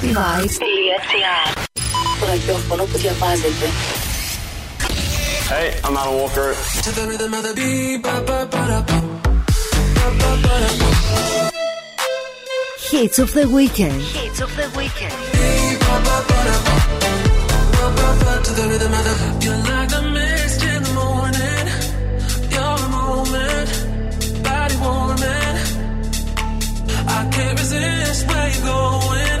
cityvibes.gr Το ραδιόφωνο που διαβάζετε. Hey, I'm Alan Walker. To the rhythm of the beat, ba ba ba da ba. Hits of the weekend. Hits of the weekend. To the rhythm of the You're like the mist in the morning. You're a moment, body warming. I can't resist where you're going.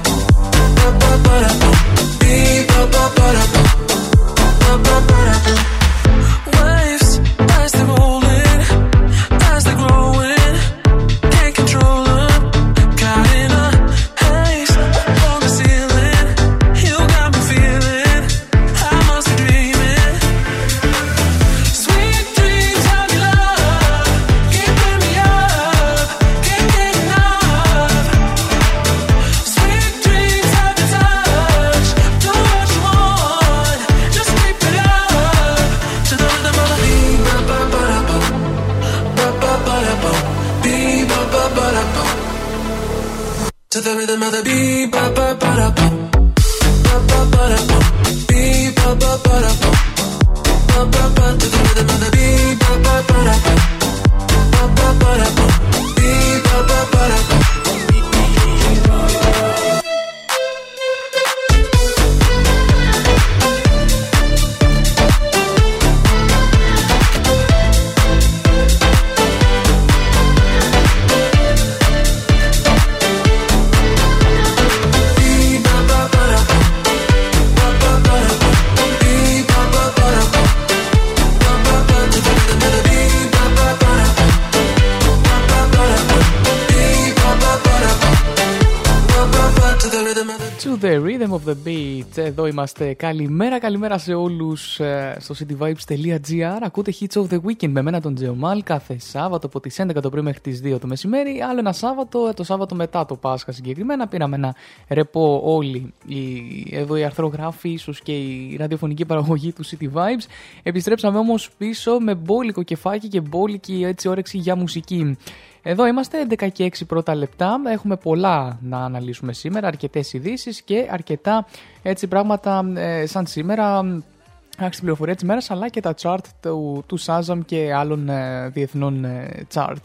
but I don't Εδώ είμαστε. Καλημέρα, καλημέρα σε όλους στο cityvibes.gr. Ακούτε Hits of the Weekend με μένα τον Τζεωμάλ κάθε Σάββατο από τις 11 το πρωί μέχρι τις 2 το μεσημέρι. Άλλο ένα Σάββατο, ε, το Σάββατο μετά το Πάσχα συγκεκριμένα. Πήραμε ένα ρεπό όλοι οι, εδώ οι αρθρογράφοι, ίσως και η ραδιοφωνική παραγωγή του City Vibes. Επιστρέψαμε όμως πίσω με μπόλικο κεφάκι και μπόλικη έτσι όρεξη για μουσική. Εδώ είμαστε 11 και 6 πρώτα λεπτά. Έχουμε πολλά να αναλύσουμε σήμερα, αρκετές ειδήσεις και αρκετά έτσι πράγματα ε, σαν σήμερα άρχισε πληροφορία της μέρας, αλλά και τα chart του, του Shazam και άλλων ε, διεθνών ε, chart.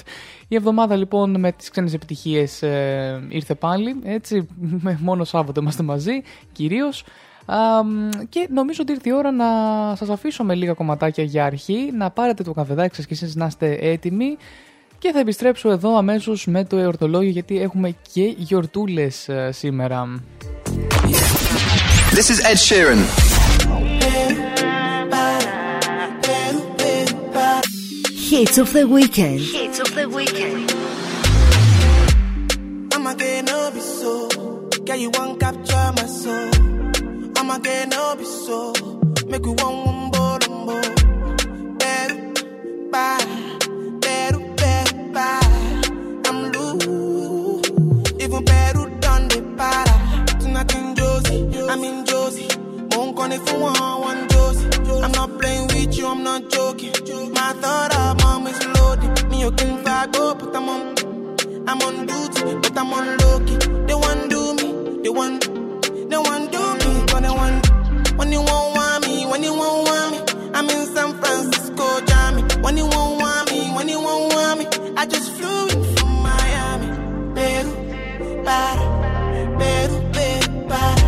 Η εβδομάδα λοιπόν με τις ξένες επιτυχίες ε, ήρθε πάλι, έτσι, με μόνο Σάββατο είμαστε μαζί, κυρίως. Α, και νομίζω ότι ήρθε η ώρα να σας αφήσω με λίγα κομματάκια για αρχή, να πάρετε το καφεδάκι σας και εσείς να είστε έτοιμοι και θα επιστρέψω εδώ αμέσως με το εορτολόγιο γιατί έχουμε και γιορτούλες ε, σήμερα. This is Ed Sheeran. Hits of the weekend. Hits of the weekend. I'ma get no be so. Girl, you want capture my soul. I'ma get no be so. Make we one one more, more. Better, bye. When you won't want me, when you won't want me, I'm in San Francisco, Jammy. When you won't Just flew in from Miami. Peru, para, Peru, Peru, para.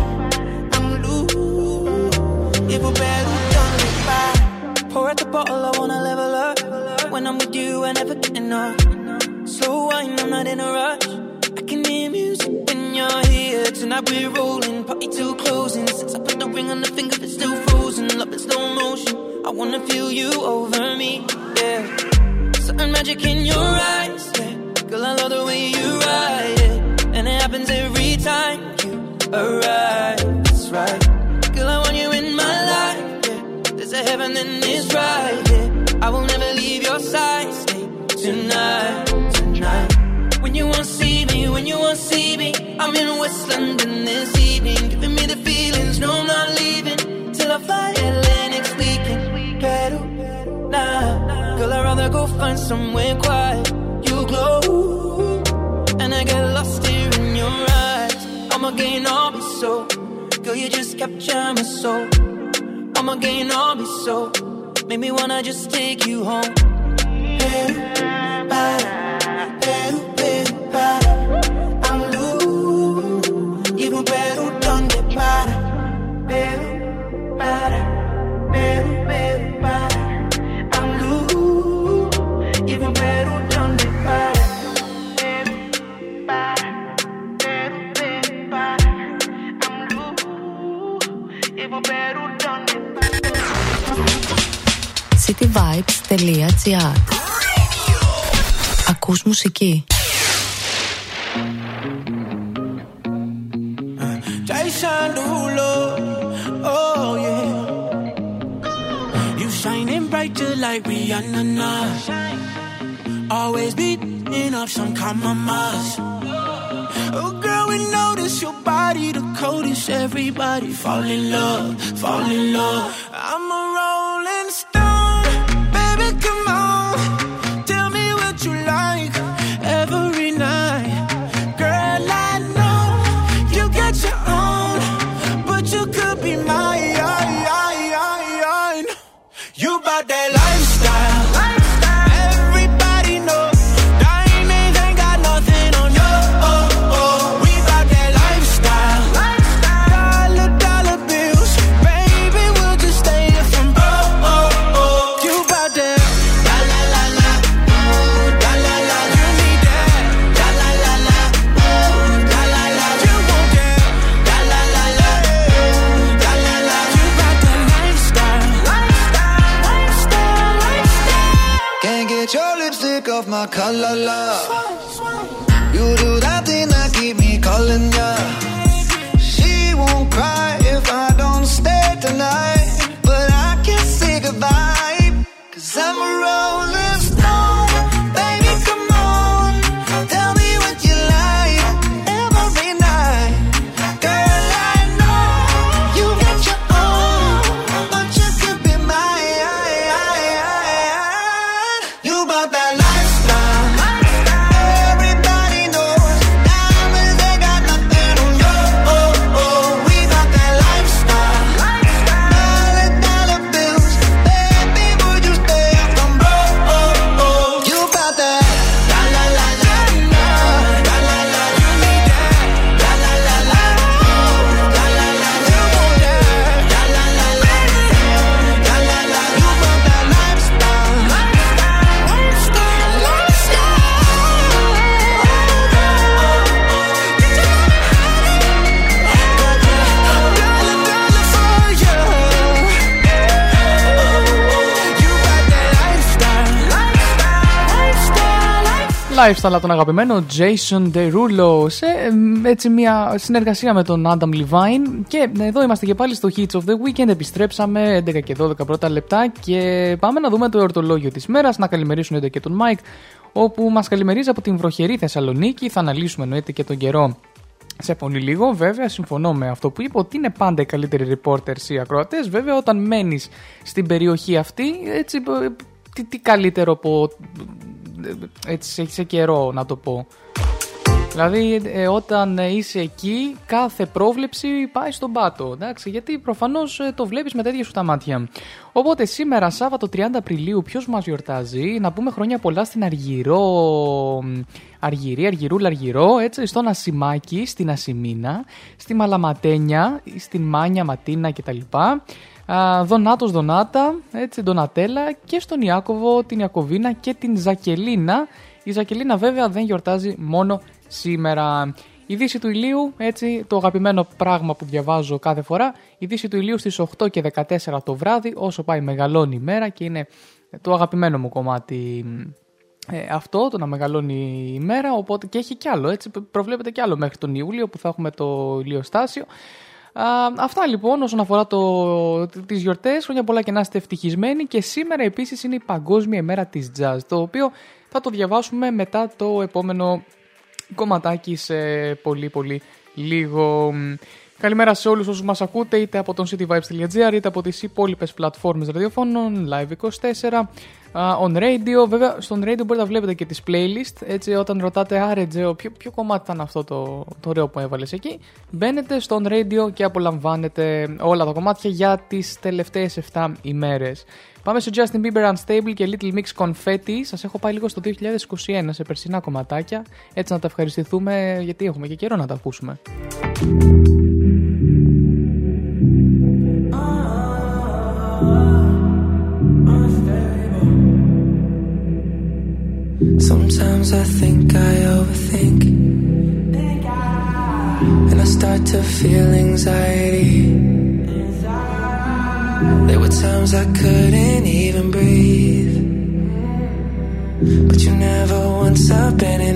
I'm loose, even done the para. Pour out the bottle, I wanna level up. When I'm with you, I never get enough. Slow wine, I'm not in a rush. I can hear music when you're here. Tonight we're rolling, party till closing. Since I put the ring on the finger, it's still frozen. Love in slow motion. I wanna feel you over me, yeah. Certain magic in your eyes, yeah. Girl, I love the way you ride it, and it happens every time you arrive. it's right. Girl, I want you in my life. Yeah. There's a heaven and it's right. Yeah. I will never leave your side. Stay tonight, tonight. When you won't see me, when you won't see me, I'm in West London this evening, giving me the feelings. No, I'm not leaving till I fly LA next weekend. Peru, nah, girl, I'd rather go find somewhere quiet. You glow, and I get lost here in your eyes. I'ma gain all be so, girl, you just capture my soul. I'ma gain all be so, make me wanna just take you home. Peru, para, Peru, para. I'm loose, even Peru, donde para. Peru, cityvibes.gr Ακούς μουσική. Jason Derulo, oh yeah. You shining bright just like Rihanna. Nah. Always beating up some compromise. Oh girl, we notice your body the coldest. Everybody fall in love, fall in love. I'm a Lifestyle από τον αγαπημένο Jason Derulo σε εμ, έτσι μια συνεργασία με τον Adam Levine και εδώ είμαστε και πάλι στο Hits of the Weekend επιστρέψαμε 11 και 12 πρώτα λεπτά και πάμε να δούμε το εορτολόγιο της μέρας να καλημερίσουν εννοείται και τον Mike όπου μας καλημερίζει από την βροχερή Θεσσαλονίκη θα αναλύσουμε εννοείται και τον καιρό σε πολύ λίγο, βέβαια, συμφωνώ με αυτό που είπε ότι είναι πάντα οι καλύτεροι reporters οι ακροατές. Βέβαια, όταν μένεις στην περιοχή αυτή, έτσι, ε, τι, τι καλύτερο από. Ε, έτσι, σε, σε καιρό να το πω. Δηλαδή, ε, όταν ε, είσαι εκεί, κάθε πρόβλεψη πάει στον πάτο. Εντάξει, γιατί προφανώς το βλέπεις με τέτοια σου τα μάτια. Οπότε, σήμερα, Σάββατο 30 Απριλίου, ποιος μας γιορτάζει, να πούμε χρόνια πολλά στην Αργυρό. μ, Αργυρή, Αργυρούλα, Αργυρό, έτσι, στον Ασημάκι, στην Ασημίνα, στη Μαλαματένια, στην Μάνια, Ματίνα κτλ. Α, Δονάτος Δονάτα, έτσι, Ντονατέλα και στον Ιάκωβο, την Ιακωβίνα και την Ζακελίνα. Η Ζακελίνα βέβαια δεν γιορτάζει μόνο σήμερα. Η δύση του ηλίου, έτσι, το αγαπημένο πράγμα που διαβάζω κάθε φορά, η δύση του ηλίου στις 8 και 14 το βράδυ, όσο πάει μεγαλώνει η μέρα και είναι το αγαπημένο μου κομμάτι ε, αυτό, το να μεγαλώνει η μέρα, οπότε και έχει κι άλλο, έτσι, προβλέπεται κι άλλο μέχρι τον Ιούλιο που θα έχουμε το ηλιοστάσιο. Α, αυτά λοιπόν όσον αφορά το, τις γιορτές. Χρόνια πολλά και να είστε ευτυχισμένοι. Και σήμερα επίσης είναι η Παγκόσμια ημέρα της Jazz, το οποίο θα το διαβάσουμε μετά το επόμενο κομματάκι σε πολύ πολύ λίγο. Καλημέρα σε όλους όσους μας ακούτε είτε από τον cityvibes.gr είτε από τις υπόλοιπες πλατφόρμες ραδιοφώνων, Live24, α, on radio. Βέβαια, στον radio μπορείτε να βλέπετε και τις playlist. Έτσι, όταν ρωτάτε, άρε Τζέο, ποιο, ποιο κομμάτι ήταν αυτό το, το ωραίο που έβαλες εκεί, μπαίνετε στον radio και απολαμβάνετε όλα τα κομμάτια για τις τελευταίες 7 ημέρες. Πάμε στο Justin Bieber Unstable και Little Mix Confetti. Σας έχω πάει λίγο στο 2021 σε περσινά κομματάκια. Έτσι να τα ευχαριστηθούμε γιατί έχουμε και καιρό να τα ακούσουμε. Sometimes I think I overthink. And I start to feel anxiety. There were times I couldn't even breathe. But you never once abandoned me.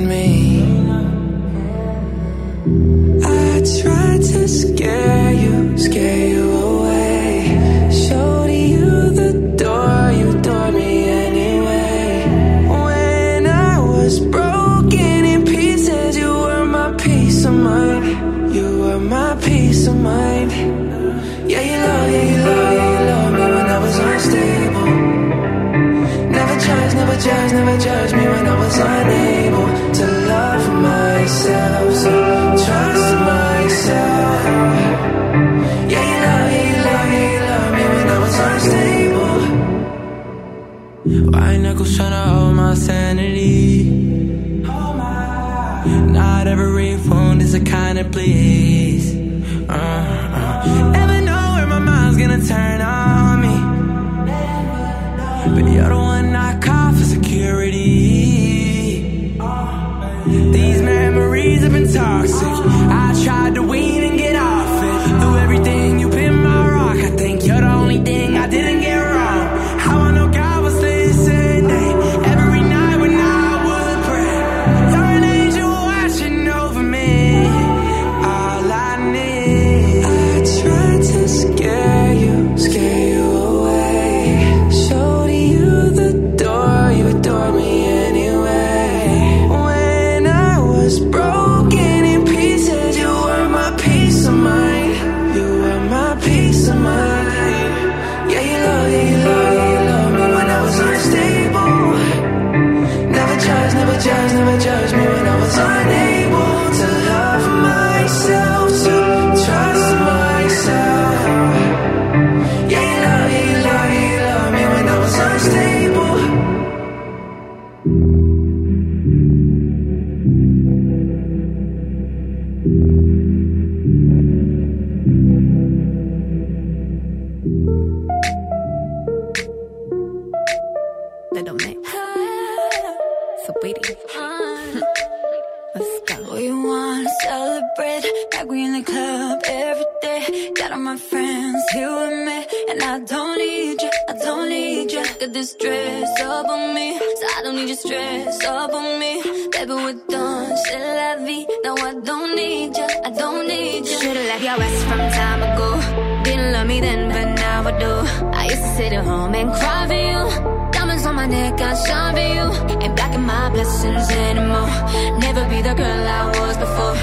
Girl I was before.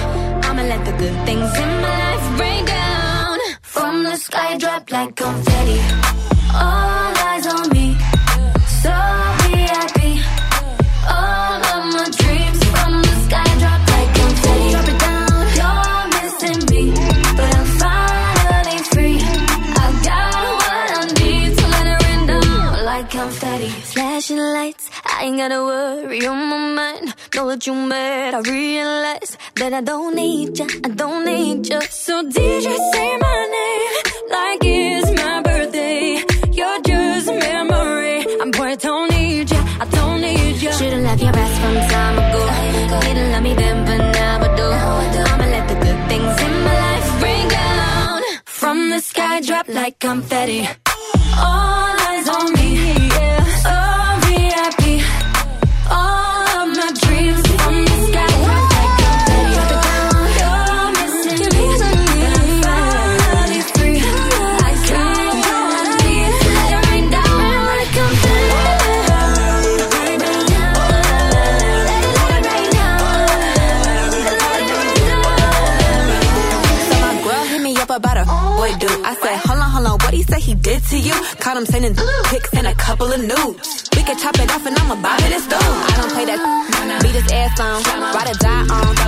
I'ma let the good things in my life rain down. From the sky, drop like confetti. All eyes on me. So VIP. All of my dreams from the sky, drop like confetti. Drop it down. You're missing me, but I'm finally free. I got what I need to let it rain down like confetti. Flashing lights, I ain't gotta worry mind. You made, I realize that I don't need ya, I don't need ya. So did you say my name like it's my birthday. You're just a memory. I'm boy, I don't need ya, I don't need ya. Should've left your ass from time ago. Didn't love me then, but now I do. I'ma let the good things in my life rain down. From the sky, drop like confetti. All eyes to you? Caught him sending pics and a couple of nudes. We can chop it off and I'ma bob it, it's dude. I don't play that. Beat his ass on, ride or die on.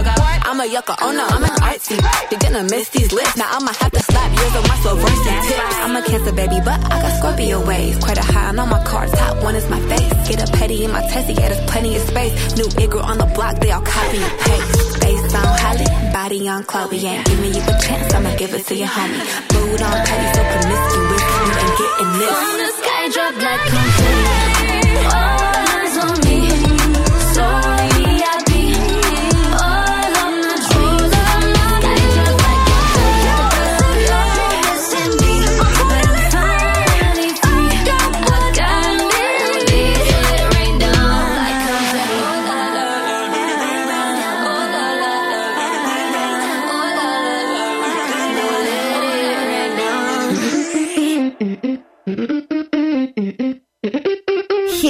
I'm a yucca, oh no, I'm an artsy. You're gonna miss these lips. Now I'ma have to slap yours on my Swarovski tips. I'm a cancer baby, but I got Scorpio waves. Quite a high, on my cards, top one is my face. Get a petty in my testy, yeah, there's plenty of space. New Igor on the block, they all copy and paste. Face on Holly, body on Chloe. Ain't giving you a chance, I'ma give it to your homie. Mood on petty, so promiscuous. You ain't getting this. From the sky drop like confetti. Oh.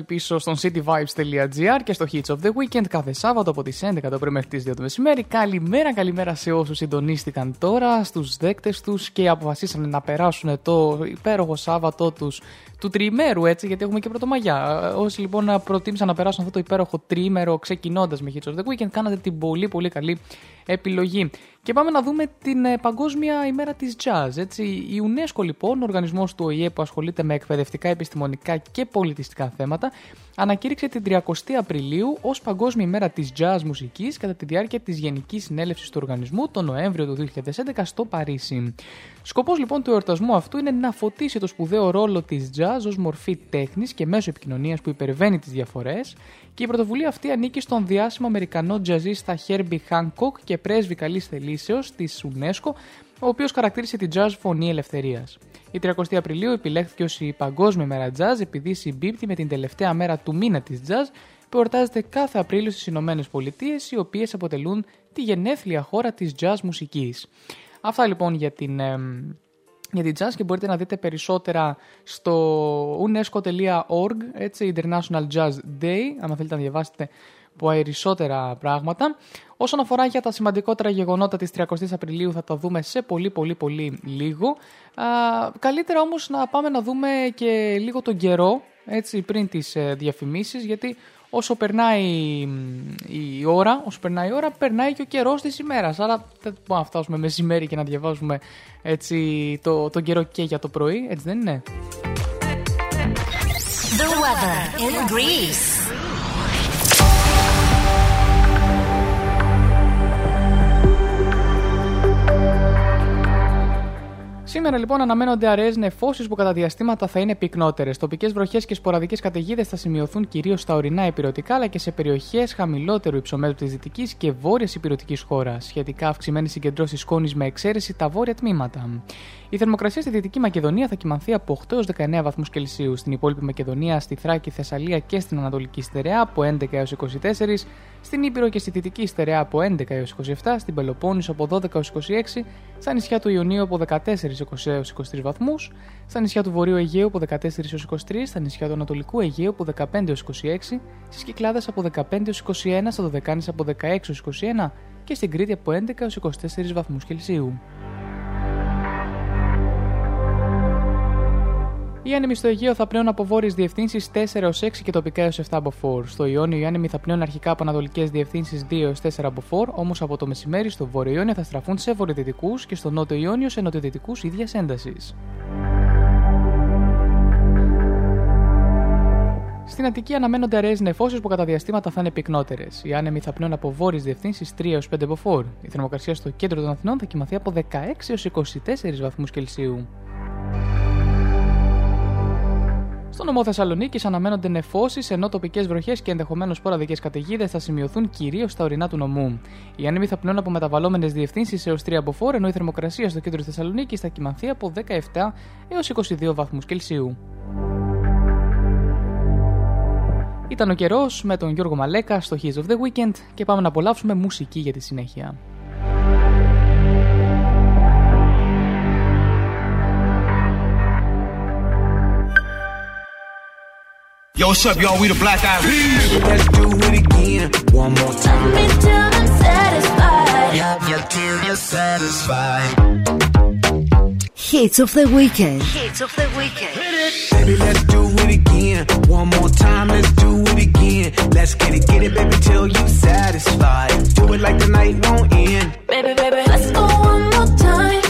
Πάλι πίσω στον cityvibes.gr και στο Hits of the Weekend κάθε Σάββατο από τις 11 το πρωί μέχρι τις 2 το μεσημέρι. Καλημέρα, καλημέρα σε όσους συντονίστηκαν τώρα, στους δέκτες τους και αποφασίσανε να περάσουν το υπέροχο Σάββατο τους του τριημέρου, έτσι, γιατί έχουμε και πρωτομαγιά. Ε, Όσοι λοιπόν προτίμησαν να περάσουν αυτό το υπέροχο τριήμερο ξεκινώντας με Hits of the Weekend, κάνατε την πολύ πολύ καλή επιλογή. Και πάμε να δούμε την ε, Παγκόσμια ημέρα της Jazz. Έτσι. Η UNESCO λοιπόν, ο οργανισμός του ΟΗΕ που ασχολείται με εκπαιδευτικά, επιστημονικά και πολιτιστικά θέματα, ανακήρυξε την 30 Απριλίου ως Παγκόσμια ημέρα της Jazz μουσικής κατά τη διάρκεια της Γενικής Συνέλευσης του οργανισμού τον Νοέμβριο του 2011 στο Παρίσι. Σκοπός λοιπόν του εορτασμού αυτού είναι να φωτίσει το σπουδαίο ρόλο της jazz ως μορφή τέχνης και μέσω επικοινωνίας που υπερβαίνει τις διαφορές και η πρωτοβουλία αυτή ανήκει στον διάσημο Αμερικανό τζαζίστα Herbie Hancock και πρέσβη καλής θελήσης Λύσεως της UNESCO, ο οποίος χαρακτήρισε την jazz φωνή ελευθερίας. Η 30 Απριλίου επιλέχθηκε ως η Παγκόσμια Μέρα Jazz επειδή συμπίπτει με την τελευταία μέρα του μήνα της jazz που εορτάζεται κάθε Απρίλιο στις Ηνωμένες Πολιτείες, οι οποίες αποτελούν τη γενέθλια χώρα της jazz μουσικής. Αυτά λοιπόν για την, εμ, για την jazz και μπορείτε να δείτε περισσότερα στο unesco.org, έτσι, International Jazz Day, αν θέλετε να διαβάσετε περισσότερα πράγματα. Όσον αφορά για τα σημαντικότερα γεγονότα της 30 Απριλίου θα τα δούμε σε πολύ πολύ πολύ λίγο. Α, καλύτερα όμως να πάμε να δούμε και λίγο τον καιρό, έτσι, πριν τις ε, διαφημίσεις, γιατί όσο περνάει η ώρα, όσο περνάει η ώρα, περνάει και ο καιρός της ημέρας. Άρα δεν μπορούμε να φτάσουμε μεσημέρι και να διαβάζουμε έτσι το, τον καιρό και για το πρωί, έτσι δεν είναι; The weather in Greece. Σήμερα λοιπόν αναμένονται αραιές νεφώσεις που κατά διαστήματα θα είναι πυκνότερες. Τοπικές βροχές και σποραδικές καταιγίδες θα σημειωθούν κυρίως στα ορεινά υπηρετικά αλλά και σε περιοχές χαμηλότερου υψομέτρου της δυτικής και βόρειας υπηρετικής χώρας. Σχετικά αυξημένε συγκεντρώσει σκόνης με εξαίρεση τα βόρεια τμήματα. Η θερμοκρασία στη Δυτική Μακεδονία θα κοιμανθεί από 8 έως 19 βαθμούς Κελσίου. Στην υπόλοιπη Μακεδονία, στη Θράκη, Θεσσαλία και στην Ανατολική Στερεά από 11 έως 24. Στην Ήπειρο και στη Δυτική Στερεά από 11 έως 27. Στην Πελοπόννησο από 12 έως 26. Στα νησιά του Ιωνίου από 14 έως 23 βαθμούς. Στα νησιά του Βορείου Αιγαίου από 14 έως 23. Στα νησιά του Ανατολικού Αιγαίου από 15 έως 26. Στις Κυκλάδες από 15 έως 21. Στα Δωδεκάνης από 16 έως 21. Και στην Κρήτη από 11 έως 24 βαθμούς Κελσίου. Οι άνεμοι στο Αιγαίο θα πλέον από βόρειες διευθύνσεις 4 έως 6 και τοπικά έως 7 από 4. Στο Ιόνιο οι άνεμοι θα πλέον αρχικά από ανατολικές διευθύνσεις 2 έως 4 από 4, όμως από το μεσημέρι στο Βόρειο Ιόνιο θα στραφούν σε βορειοδυτικούς και στο Νότιο Ιόνιο σε νοτιοδυτικούς ίδιας έντασης. Στην Αττική αναμένονται αραιέ νεφώσεις που κατά διαστήματα θα είναι πυκνότερες. Οι άνεμοι θα πνέουν από βόρειες διευθύνσεις 3 έως 5 από 4. Η θερμοκρασία στο κέντρο των Αθηνών θα κοιμαθεί από 16 έως 24 βαθμούς Κελσίου. Στο νομό Θεσσαλονίκη αναμένονται νεφώσεις, ενώ τοπικές βροχές και ενδεχομένως σποραδικές καταιγίδες θα σημειωθούν κυρίως στα ορεινά του νομού. Οι άνεμοι θα πνέουν από μεταβαλλόμενες διευθύνσεις έως 3 από 4, ενώ η θερμοκρασία στο κέντρο Θεσσαλονίκης θα κοιμανθεί από 17 έως 22 βαθμούς Κελσίου. Ήταν ο καιρός με τον Γιώργο Μαλέκα στο Hits of the Weekend και πάμε να απολαύσουμε μουσική για τη συνέχεια. Yo, what's up, y'all? We the Black Eyed Peas. Let's do it again. One more time. Me till I'm satisfied. Love you till you're satisfied. Hits of the weekend. Hits of the weekend. Baby, let's do it again. One more time, let's do it again. Let's get it, get it, baby, till you satisfied. Do it like the night won't end. Baby, baby, let's go one more time.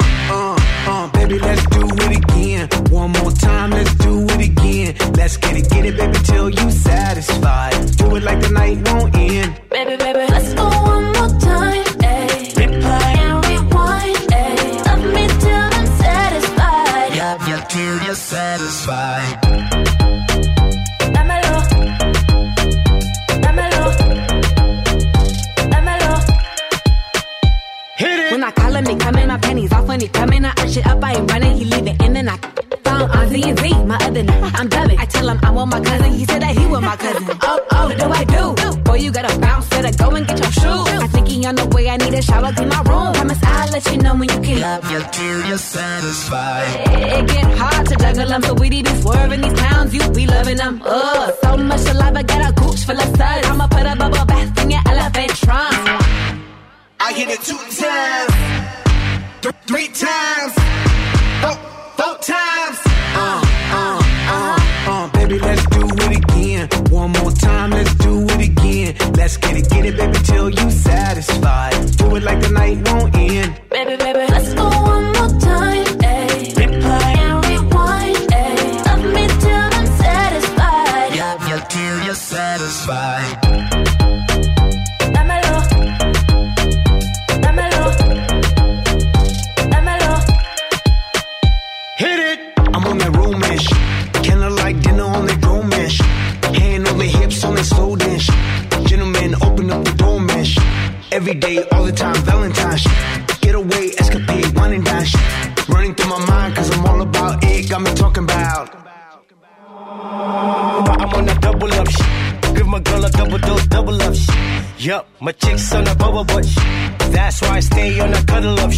uh, baby, let's do it again. One more time, let's do it again. Let's get it, get it, baby, till you satisfied. Do it like the night won't end. Baby, baby, let's go one more time. Ayy. Replay. And rewind. Ayy. Love me till I'm satisfied. Love you till you're satisfied. Panties off when he coming. I arch it up, I ain't running, he leaving and then I found Ozzy and Z, my other name. I'm dubbing. I tell him I want my cousin, he said that he want my cousin. Oh, oh, what do I do? Boy, you gotta bounce, better go and get your shoes. I think he on the way, I need a shower, clean my room. Promise I'll let you know when you can. Love you till you're satisfied. It get hard to juggle them, so we be swerving these towns, you be loving them. Ugh, so much saliva, got a gooch full of suds. I'ma put a bubble bath in your elephant trunk. I hit it two times, three times, four, four times. Uh, uh, uh, uh, baby, let's do it again. One more time, let's do it again. Let's get it, get it, baby, till you satisfied. Do it like the night won't end. Baby, baby, let's go one more time. Ayy. Replay and rewind. Ayy. Love me till I'm satisfied. Yeah, yeah, till you're satisfied. Every day, all the time, Valentine's. Get away, escapade, wine and dash. Running through my mind, cause I'm all about it. Got me talking about. But I'm on a double up shit. Give my girl a double dose, double up shit. Yup, my chick's on a bubble butt. That's why I stay on a cuddle up.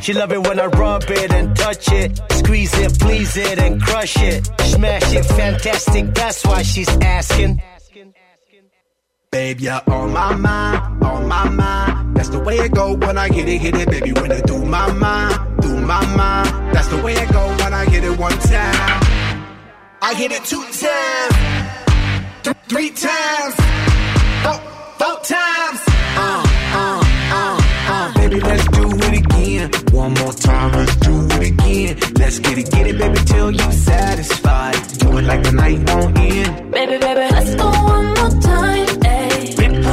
She love it when I rub it and touch it. Squeeze it, please it, and crush it. Smash it, fantastic. That's why she's asking. Babe, you're on my mind, on my mind. That's the way it go when I get it, hit it, baby. When it do my mind, do my mind. That's the way it go when I hit it one time. I hit it two times, th- three times, four, four times. Uh, uh, uh, uh. Baby, let's do it again. One more time, let's do it again. Let's get it, get it, baby, till you satisfied. Do it like the night won't end. Baby, baby, let's go one more time. Ayy.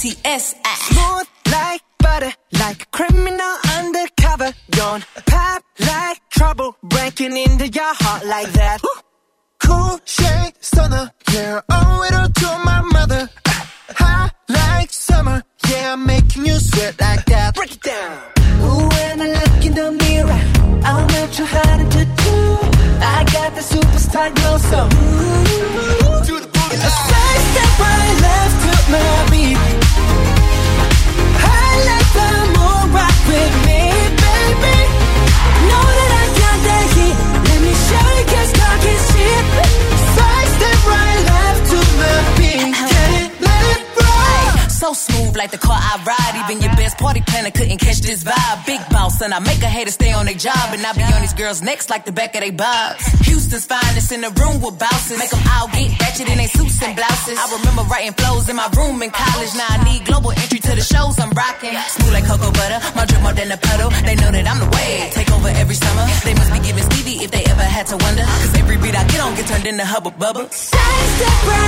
T S. girls' necks like the back of their bobs. Houston's finest in the room with bouncers. Make them all get ratchet in their suits and blouses. I remember writing flows in my room in college. Now I need global entry to the shows I'm rocking. Smooth like cocoa butter, my drip more than a puddle. They know that I'm the way. Take over every summer. They must be giving Stevie if they ever had to wonder. Cause every beat I get on get turned into hubba bubba. Side step right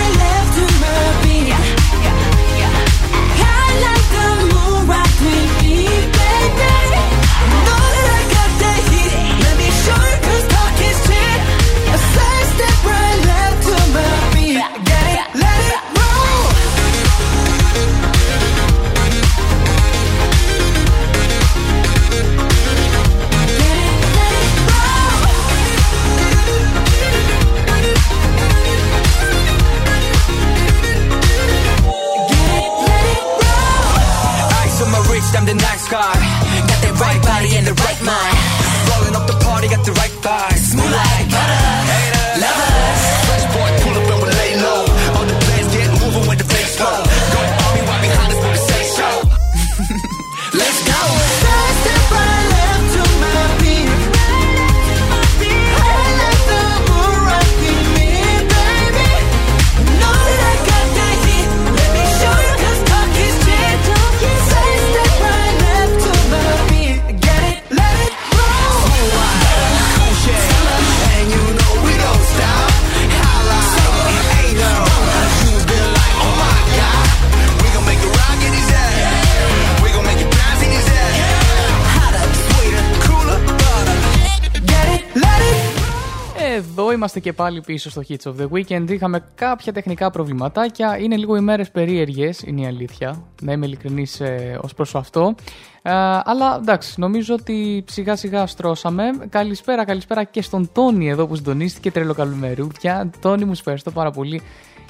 και πάλι πίσω στο Hits of the Weekend. Είχαμε κάποια τεχνικά προβληματάκια. Είναι λίγο ημέρε περίεργες, είναι η αλήθεια. Να είμαι ειλικρινής ε, ως προς αυτό. Ε, αλλά εντάξει, νομίζω ότι σιγά σιγά στρώσαμε. Καλησπέρα, καλησπέρα και στον Τόνι εδώ που συντονίστηκε. Τρέλο καλημερούδια. Τόνι, μου σε ευχαριστώ πάρα πολύ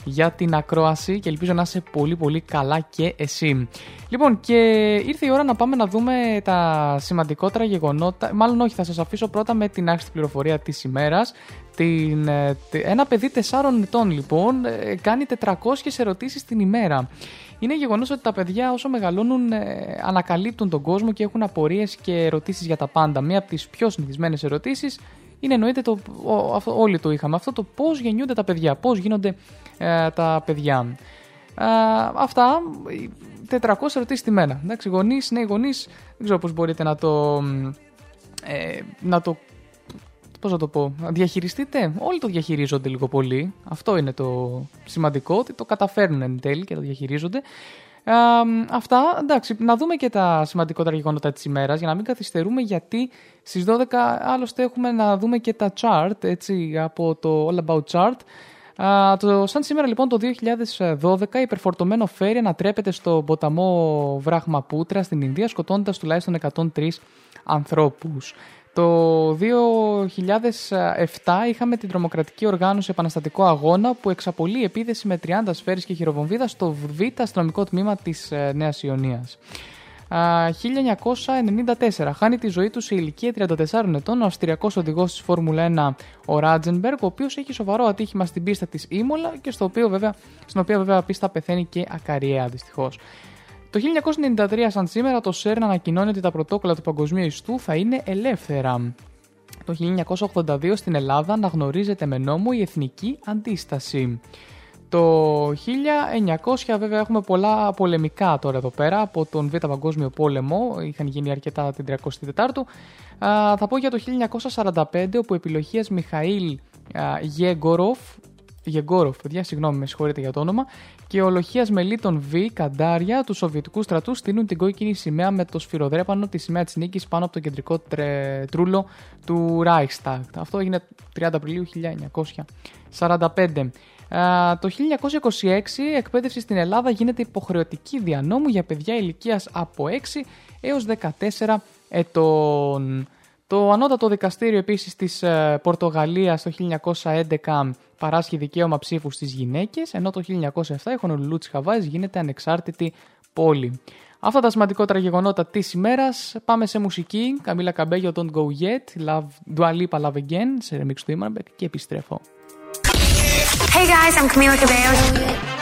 για την ακρόαση και ελπίζω να είσαι πολύ πολύ καλά και εσύ. Λοιπόν και ήρθε η ώρα να πάμε να δούμε τα σημαντικότερα γεγονότα. Μάλλον όχι, θα σας αφήσω πρώτα με την άξιτη πληροφορία της ημέρας. Την, ε, τε- ένα παιδί 4 ετών λοιπόν ε, κάνει 400 ερωτήσεις την ημέρα. Είναι γεγονός ότι τα παιδιά όσο μεγαλώνουν ε, ανακαλύπτουν τον κόσμο και έχουν απορίες και ερωτήσεις για τα πάντα. Μία από τις πιο συνηθισμένες ερωτήσεις είναι εννοείται το, ο- αυτό- όλοι το είχαμε αυτό το πώς γεννιούνται τα παιδιά, πώς γίνονται ε, τα παιδιά. Ε, αυτά, οι 400 ερωτήσεις τη μέρα. Εντάξει, γονείς, νέοι γονείς, δεν ξέρω πώς μπορείτε να το, μ, ε, να το πώς να το πω, να διαχειριστείτε. Όλοι το διαχειρίζονται λίγο πολύ. Αυτό είναι το σημαντικό, ότι το καταφέρνουν εν τέλει και το διαχειρίζονται. Ε, αυτά, εντάξει, να δούμε και τα σημαντικότερα γεγονότα της ημέρας για να μην καθυστερούμε γιατί στις 12 άλλωστε έχουμε να δούμε και τα chart έτσι, από το All About Chart. Α, το, σαν σήμερα λοιπόν το 2012 υπερφορτωμένο φέρι ανατρέπεται στο ποταμό Βράχμα Πούτρα στην Ινδία σκοτώνοντας τουλάχιστον 103 ανθρώπους. Το 2007 είχαμε την τρομοκρατική οργάνωση Επαναστατικό Αγώνα που εξαπολύει επίθεση με 30 σφαίρες και χειροβομβίδα στο Β αστυνομικό τμήμα της ε, Νέας Ιωνίας. Α, 1994 χάνει τη ζωή του σε ηλικία 34 ετών ο Αυστριακός οδηγός της Φόρμουλα 1 ο Ράτζενμπεργκ ο οποίος έχει σοβαρό ατύχημα στην πίστα της Ήμολα και στο οποίο βέβαια, στην οποία βέβαια πίστα πεθαίνει και ακαριέα δυστυχώς. Το 1993 σαν σήμερα το ΣΕΡΝ ανακοινώνει ότι τα πρωτόκολλα του παγκοσμίου ιστού θα είναι ελεύθερα. Το 1982 στην Ελλάδα αναγνωρίζεται με νόμο η εθνική αντίσταση. Το 1900 βέβαια έχουμε πολλά πολεμικά τώρα εδώ πέρα από τον Β' Παγκόσμιο Πόλεμο, είχαν γίνει αρκετά την 34ου. Α, θα πω για το 1945 όπου επιλογίας Μιχαήλ α, Γέγκοροφ Γεγκόροφ, παιδιά, συγγνώμη, με συγχωρείτε για το όνομα. Και ο Λοχίας Μελίτων Β, Καντάρια, του Σοβιετικού στρατού στείλουν την κόκκινη σημαία με το σφυροδρέπανο τη σημαία της νίκης πάνω από το κεντρικό τρε... τρούλο του Reichstag. Αυτό έγινε 30 Απριλίου 1945. Α, το 1926 η εκπαίδευση στην Ελλάδα γίνεται υποχρεωτική δια νόμου για παιδιά ηλικίας από 6 έως 14 ετών. Το ανώτατο δικαστήριο επίσης της ε, Πορτογαλίας το 1911 παράσχει δικαίωμα ψήφους στις γυναίκες, ενώ το 1907 η Χονολουλού της Χαβάης γίνεται ανεξάρτητη πόλη. Αυτά τα σημαντικότερα γεγονότα της ημέρας. Πάμε σε μουσική. Καμίλα Καμπέγιο, Don't Go Yet, Love, Dua Lipa, Love Again, σε remix του Imanbek και επιστρέφω. Hey guys, I'm Camila Cabello.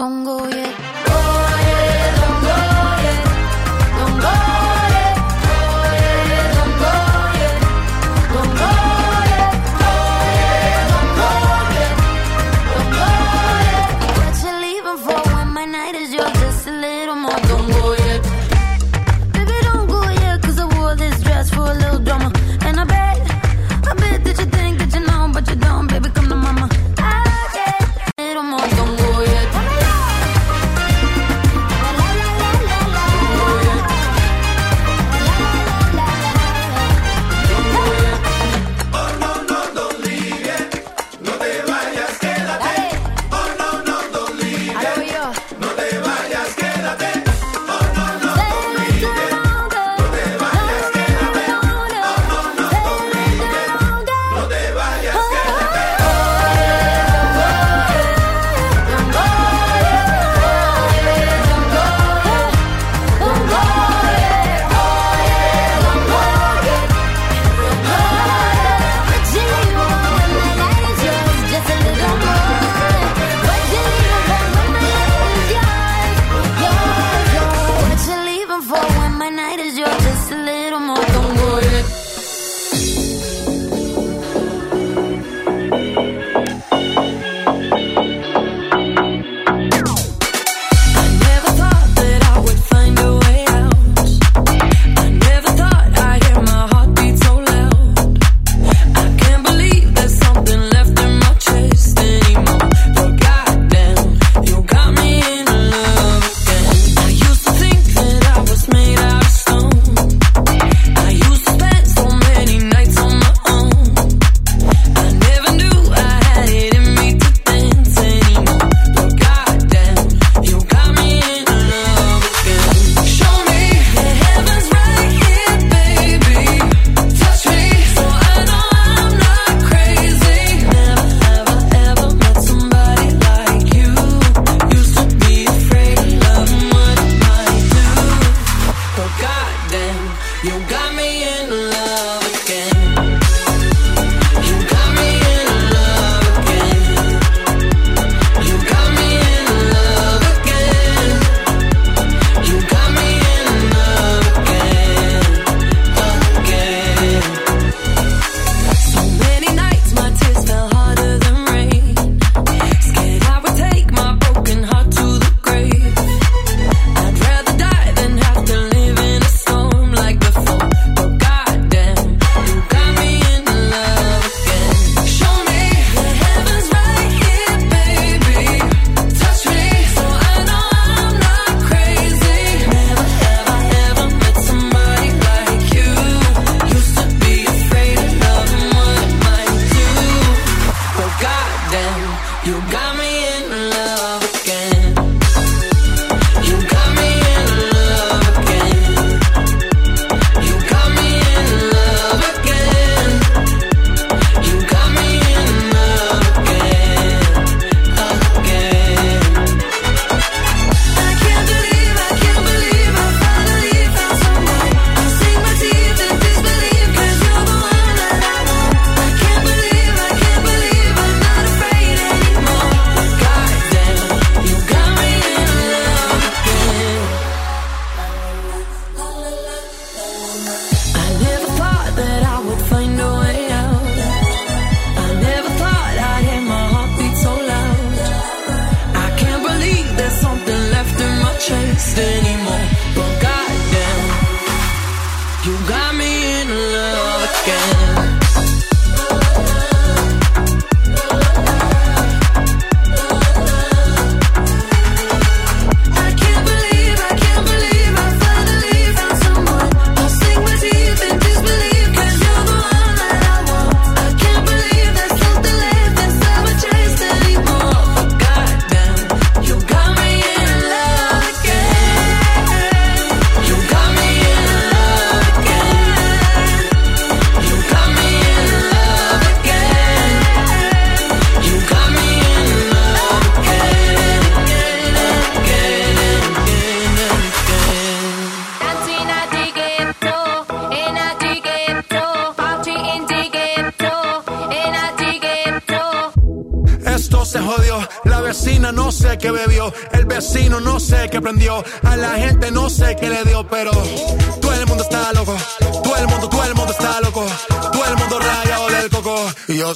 Don't go yet.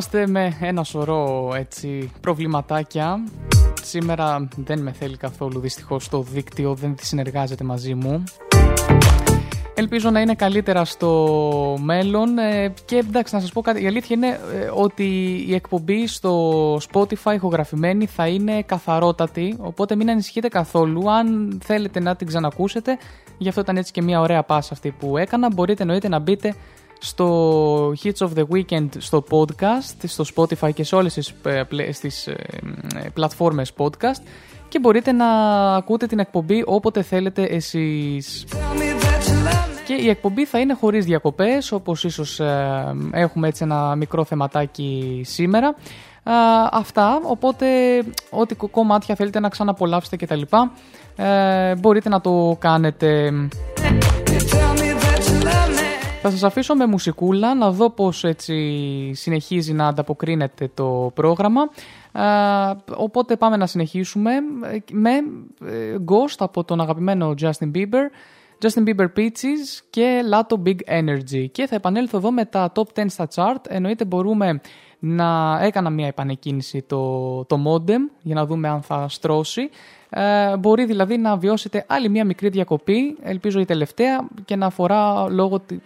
Είμαστε με ένα σωρό έτσι, προβληματάκια. Σήμερα δεν με θέλει καθόλου δυστυχώς το δίκτυο, δεν συνεργάζεται μαζί μου. Ελπίζω να είναι καλύτερα στο μέλλον ε, και εντάξει να σας πω κάτι, η αλήθεια είναι ε, ότι η εκπομπή στο Spotify ηχογραφημένη θα είναι καθαρότατη, οπότε μην ανησυχείτε καθόλου, αν θέλετε να την ξανακούσετε, γι' αυτό ήταν έτσι και μια ωραία πάσα αυτή που έκανα, μπορείτε εννοείται να μπείτε στο Hits of the Weekend στο podcast, στο Spotify και σε όλες τις, ε, πλε- στις ε, ε, πλατφόρμες podcast και μπορείτε να ακούτε την εκπομπή όποτε θέλετε εσείς. Και η εκπομπή θα είναι χωρίς διακοπές, όπως ίσως ε, έχουμε έτσι ένα μικρό θεματάκι σήμερα. Α, αυτά, οπότε ό,τι κο- κομμάτια θέλετε να ξαναπολαύσετε κτλ. Ε, μπορείτε να το κάνετε. Θα σας αφήσω με μουσικούλα να δω πώς έτσι συνεχίζει να ανταποκρίνεται το πρόγραμμα. Ε, οπότε πάμε να συνεχίσουμε με ε, Ghost από τον αγαπημένο Justin Bieber, Justin Bieber Peaches και Lato Big Energy. Και θα επανέλθω εδώ με τα top 10 στα chart. Εννοείται μπορούμε να έκανα μια επανεκκίνηση το, το modem για να δούμε αν θα στρώσει. Ε, μπορεί δηλαδή να βιώσετε άλλη μια μικρή διακοπή, ελπίζω η τελευταία, και να αφορά λόγω τη-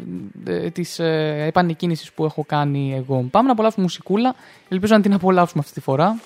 ε, της ε, επανεκκίνησης που έχω κάνει εγώ. Πάμε να απολαύσουμε μουσικούλα, ελπίζω να την απολαύσουμε αυτή τη φορά.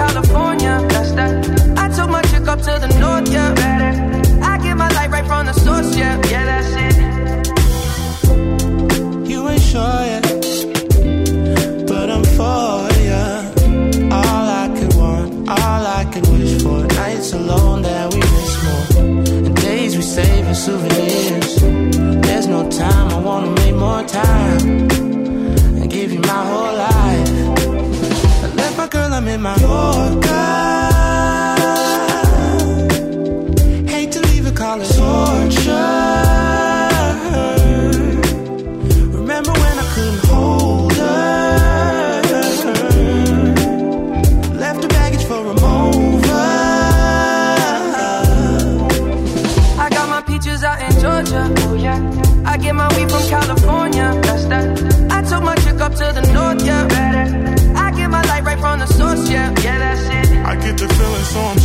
California. That's that. I took my chick up to the north. Yeah. I get my light right from the source. Yeah, yeah, that's it. You ain't sure yet, but I'm for ya. All I could want, all I wish for. Nights alone that we miss more, and days we save as souvenirs. There's no time, I wanna make more time in my Yorker.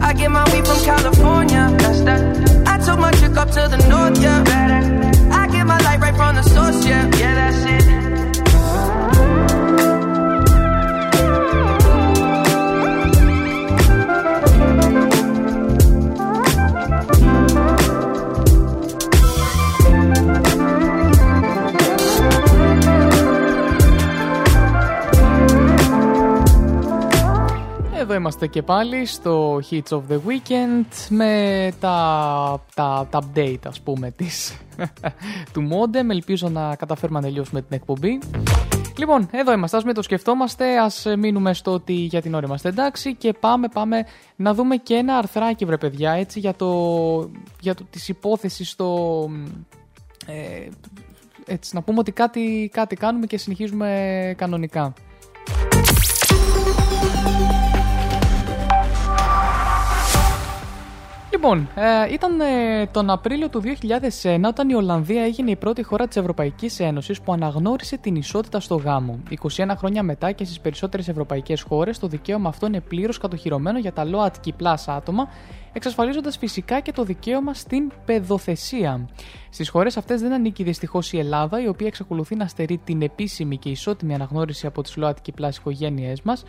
I get my weed from California. That's that. I took my chick up to the north. Yeah. I get my light right from the source. Yeah, είμαστε και πάλι στο Hits of the Weekend με τα, τα, τα update ας πούμε της, του Modem. Ελπίζω να καταφέρουμε να τελειώσουμε την εκπομπή. Λοιπόν, εδώ είμαστε, ας μην το σκεφτόμαστε, ας μείνουμε στο ότι για την ώρα είμαστε εντάξει και πάμε, πάμε να δούμε και ένα αρθράκι βρε παιδιά έτσι για το, για το της υπόθεσης στο... Ε, έτσι, να πούμε ότι κάτι, κάτι κάνουμε και συνεχίζουμε κανονικά. Λοιπόν, ε, ήταν ε, τον Απρίλιο του 2001 όταν η Ολλανδία έγινε η πρώτη χώρα της Ευρωπαϊκής Ένωσης που αναγνώρισε την ισότητα στο γάμο. 21 χρόνια μετά και στις περισσότερες ευρωπαϊκές χώρες το δικαίωμα αυτό είναι πλήρως κατοχυρωμένο για τα ΛΟΑΤΚΙ πλάσα άτομα, εξασφαλίζοντας φυσικά και το δικαίωμα στην παιδοθεσία. Στις χώρες αυτές δεν ανήκει δυστυχώς η Ελλάδα, η οποία εξακολουθεί να στερεί την επίσημη και ισότιμη αναγνώριση από τις ΛΟΑΤΚΙ πλάσα οικογένειές μας,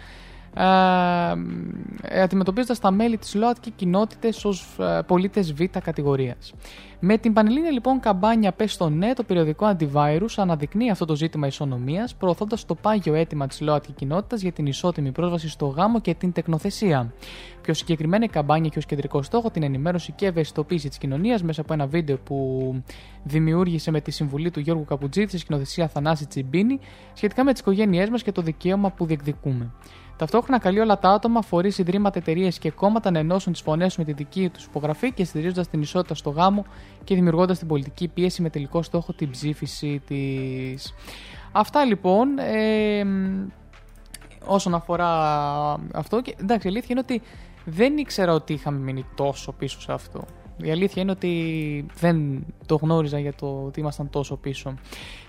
ε, αντιμετωπίζοντας τα μέλη της ΛΟΑΤ και κοινότητες ως ε, πολίτες Β κατηγορίας. Με την Πανελλήνια λοιπόν καμπάνια Πες στο ναι, το περιοδικό Antivirus αναδεικνύει αυτό το ζήτημα ισονομίας, προωθώντας το πάγιο αίτημα της ΛΟΑΤ και κοινότητας για την ισότιμη πρόσβαση στο γάμο και την τεκνοθεσία. Πιο συγκεκριμένα η καμπάνια έχει ως κεντρικό στόχο την ενημέρωση και ευαισθητοποίηση της κοινωνίας μέσα από ένα βίντεο που δημιούργησε με τη συμβουλή του Γιώργου Καπουτζίδη στη σκηνοθεσία Θανάση Τσιμπίνη σχετικά με τις οικογένειές μας και το δικαίωμα που διεκδικούμε. Ταυτόχρονα καλεί όλα τα άτομα, φορείς, ιδρύματα, εταιρείες και κόμματα να ενώσουν τις φωνές με τη δική τους υπογραφή και στηρίζοντας την ισότητα στο γάμο και δημιουργώντας την πολιτική πίεση με τελικό στόχο την ψήφιση της. Αυτά λοιπόν. Ε, όσον αφορά αυτό. Και, εντάξει, η αλήθεια είναι ότι δεν ήξερα ότι είχαμε μείνει τόσο πίσω σε αυτό. Η αλήθεια είναι ότι δεν το γνώριζα για το ότι ήμασταν τόσο πίσω.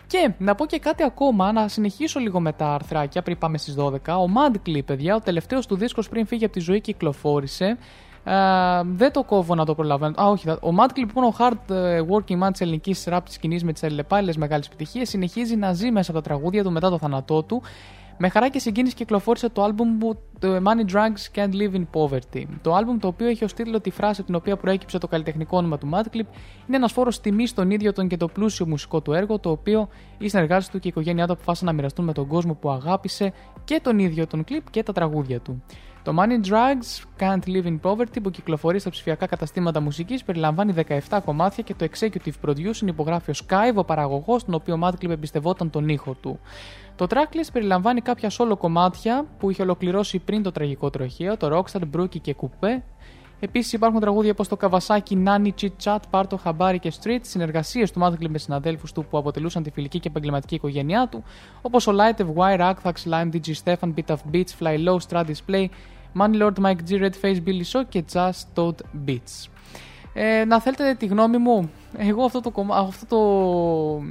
Και να πω και κάτι ακόμα, να συνεχίσω λίγο με τα αρθράκια πριν πάμε στις 12. Ο Madclip, παιδιά, ο τελευταίος του δίσκος πριν φύγει από τη ζωή κυκλοφόρησε. Ε, δεν το κόβω να το προλαβαίνω. Α, όχι. θα- Ο Madclip, λοιπόν, ο hard ε, working man της ελληνικής rap της σκηνής με τις αλληλεπάλληλες μεγάλες επιτυχίες, συνεχίζει να ζει μέσα από τα τραγούδια του μετά το θάνατό του. Με χαρά και συγκίνηση κυκλοφόρησε το άλμπουμ που το Money Drugs Can't Live in Poverty. Το άλμπουμ το οποίο έχει ως τίτλο τη φράση από την οποία προέκυψε το καλλιτεχνικό όνομα του Madclip είναι ένας φόρος τιμής στον ίδιο τον και το πλούσιο μουσικό του έργο το οποίο οι συνεργάτες του και η οικογένειά του αποφάσισαν να μοιραστούν με τον κόσμο που αγάπησε και τον ίδιο τον κλιπ και τα τραγούδια του. Το Money Drugs Can't Live in Poverty που κυκλοφορεί στα ψηφιακά καταστήματα μουσικής περιλαμβάνει 17 κομμάτια και το executive producing υπογράφει ο Skyve, ο παραγωγός, τον οποίο ο Madclip εμπιστευόταν τον ήχο του. Το tracklist περιλαμβάνει κάποια solo κομμάτια που είχε ολοκληρώσει πριν το τραγικό τροχαίο, το Rockstar, Brookie και Coupé. Επίσης υπάρχουν τραγούδια όπως το Kawasaki, Nani, Chit Chat, Πάρτο, Χαμπάρι και Street, συνεργασίες του Madclip με συναδέλφους του που αποτελούσαν τη φιλική και επαγγελματική οικογένειά του, όπως ο Light of Wire, Akthax, Lime, DJ Stefan, Beat of Beats, Fly Low, Strad Display, Money Lord, Mike G, Redface, Billy Shaw και Just Toad Beats. Ε, να θέλετε τη γνώμη μου, εγώ αυτό το, κομμά- αυτό το,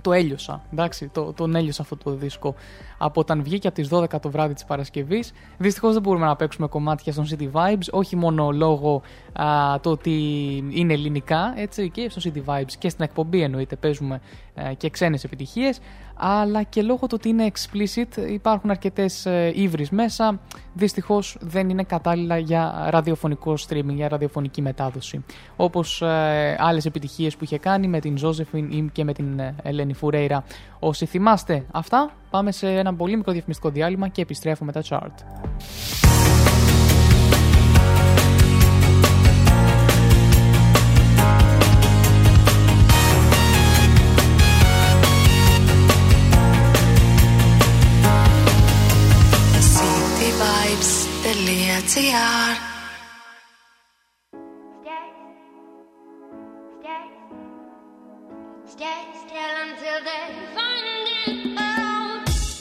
το έλειωσα. Εντάξει, το, τον έλειωσα αυτό το δίσκο από όταν βγήκε από τις 12 το βράδυ της Παρασκευής. Δυστυχώς δεν μπορούμε να παίξουμε κομμάτια στον City Vibes, όχι μόνο λόγω α, το ότι είναι ελληνικά, έτσι, και στο City Vibes και στην εκπομπή εννοείται παίζουμε ε, και ξένες επιτυχίες, αλλά και λόγω του ότι είναι explicit υπάρχουν αρκετές ε, ύβρις μέσα, δυστυχώς δεν είναι κατάλληλα για ραδιοφωνικό streaming, για ραδιοφωνική μετάδοση. Όπως ε, άλλες επιτυχίες που είχε κάνει με την Josephine και με την ε, Ελένη Φουρέιρα. Όσοι θυμάστε αυτά, πάμε σε ένα πολύ μικρό διαφημιστικό διάλειμμα και επιστρέφουμε τα chart. cityvibes.gr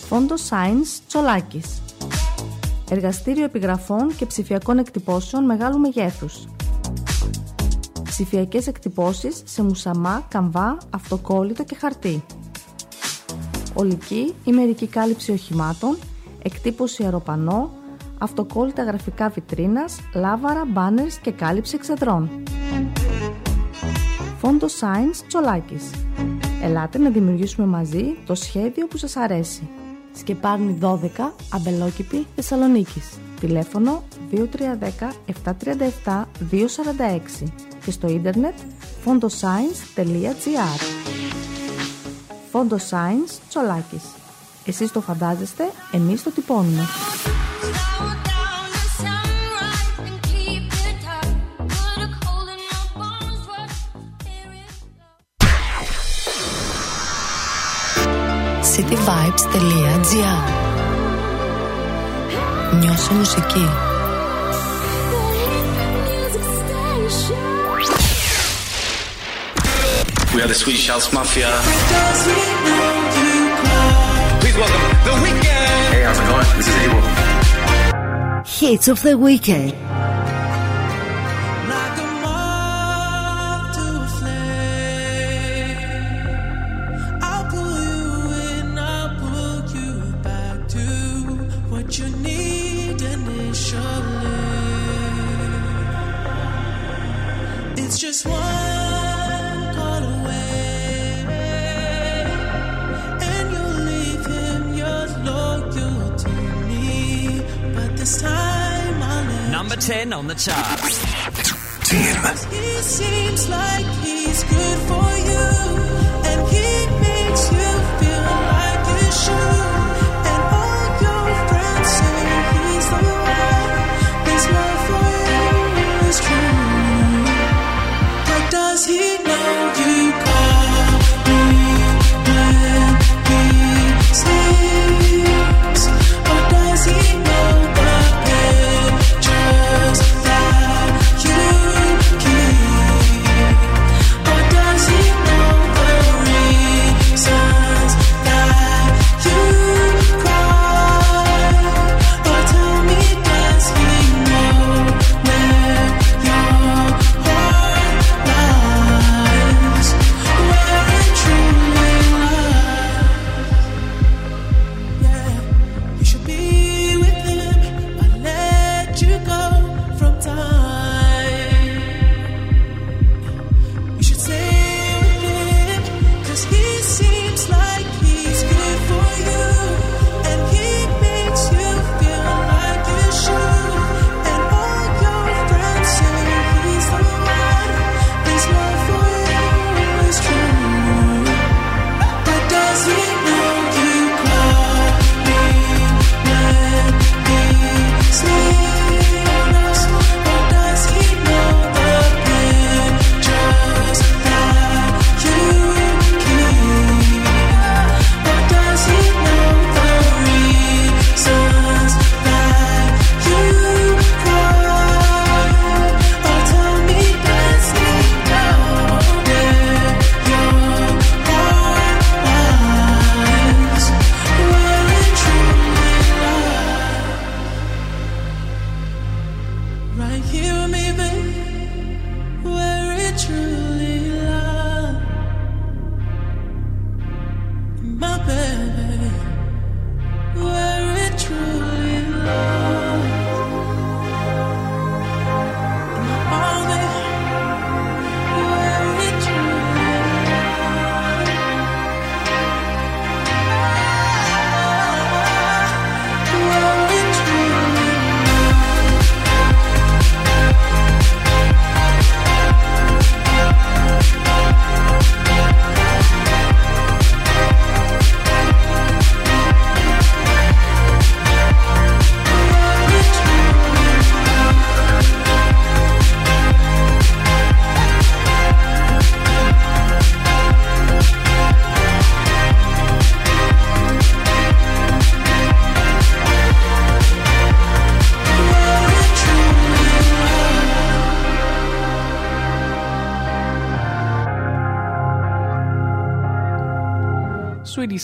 Φόντο Science Τσολάκης. Εργαστήριο επιγραφών και ψηφιακών εκτυπώσεων μεγάλου μεγέθους. Ψηφιακές εκτυπώσεις σε μουσαμά, καμβά, αυτοκόλλητο και χαρτί. Ολική ή μερική κάλυψη οχημάτων, εκτύπωση αεροπανό, αυτοκόλλητα γραφικά βιτρίνας, λάβαρα, μπάνερς και κάλυψη εξεδρών. Φόντο Science Τσολάκης. Ελάτε να δημιουργήσουμε μαζί το σχέδιο που σας αρέσει. Σκεπάρνη 12, Αμπελόκηπη, Θεσσαλονίκης. Τηλέφωνο 2310 737 246 και στο ίντερνετ fondoscience.gr Φόντο Science Τσολάκης. Εσείς το φαντάζεστε, εμείς το τυπώνουμε. cityvibes.gr Νιώσε μουσική. We are the Swedish House Mafia. Please welcome The Weeknd. Hey, how's it going? This is Abel. Hits of the weekend. the top. Team.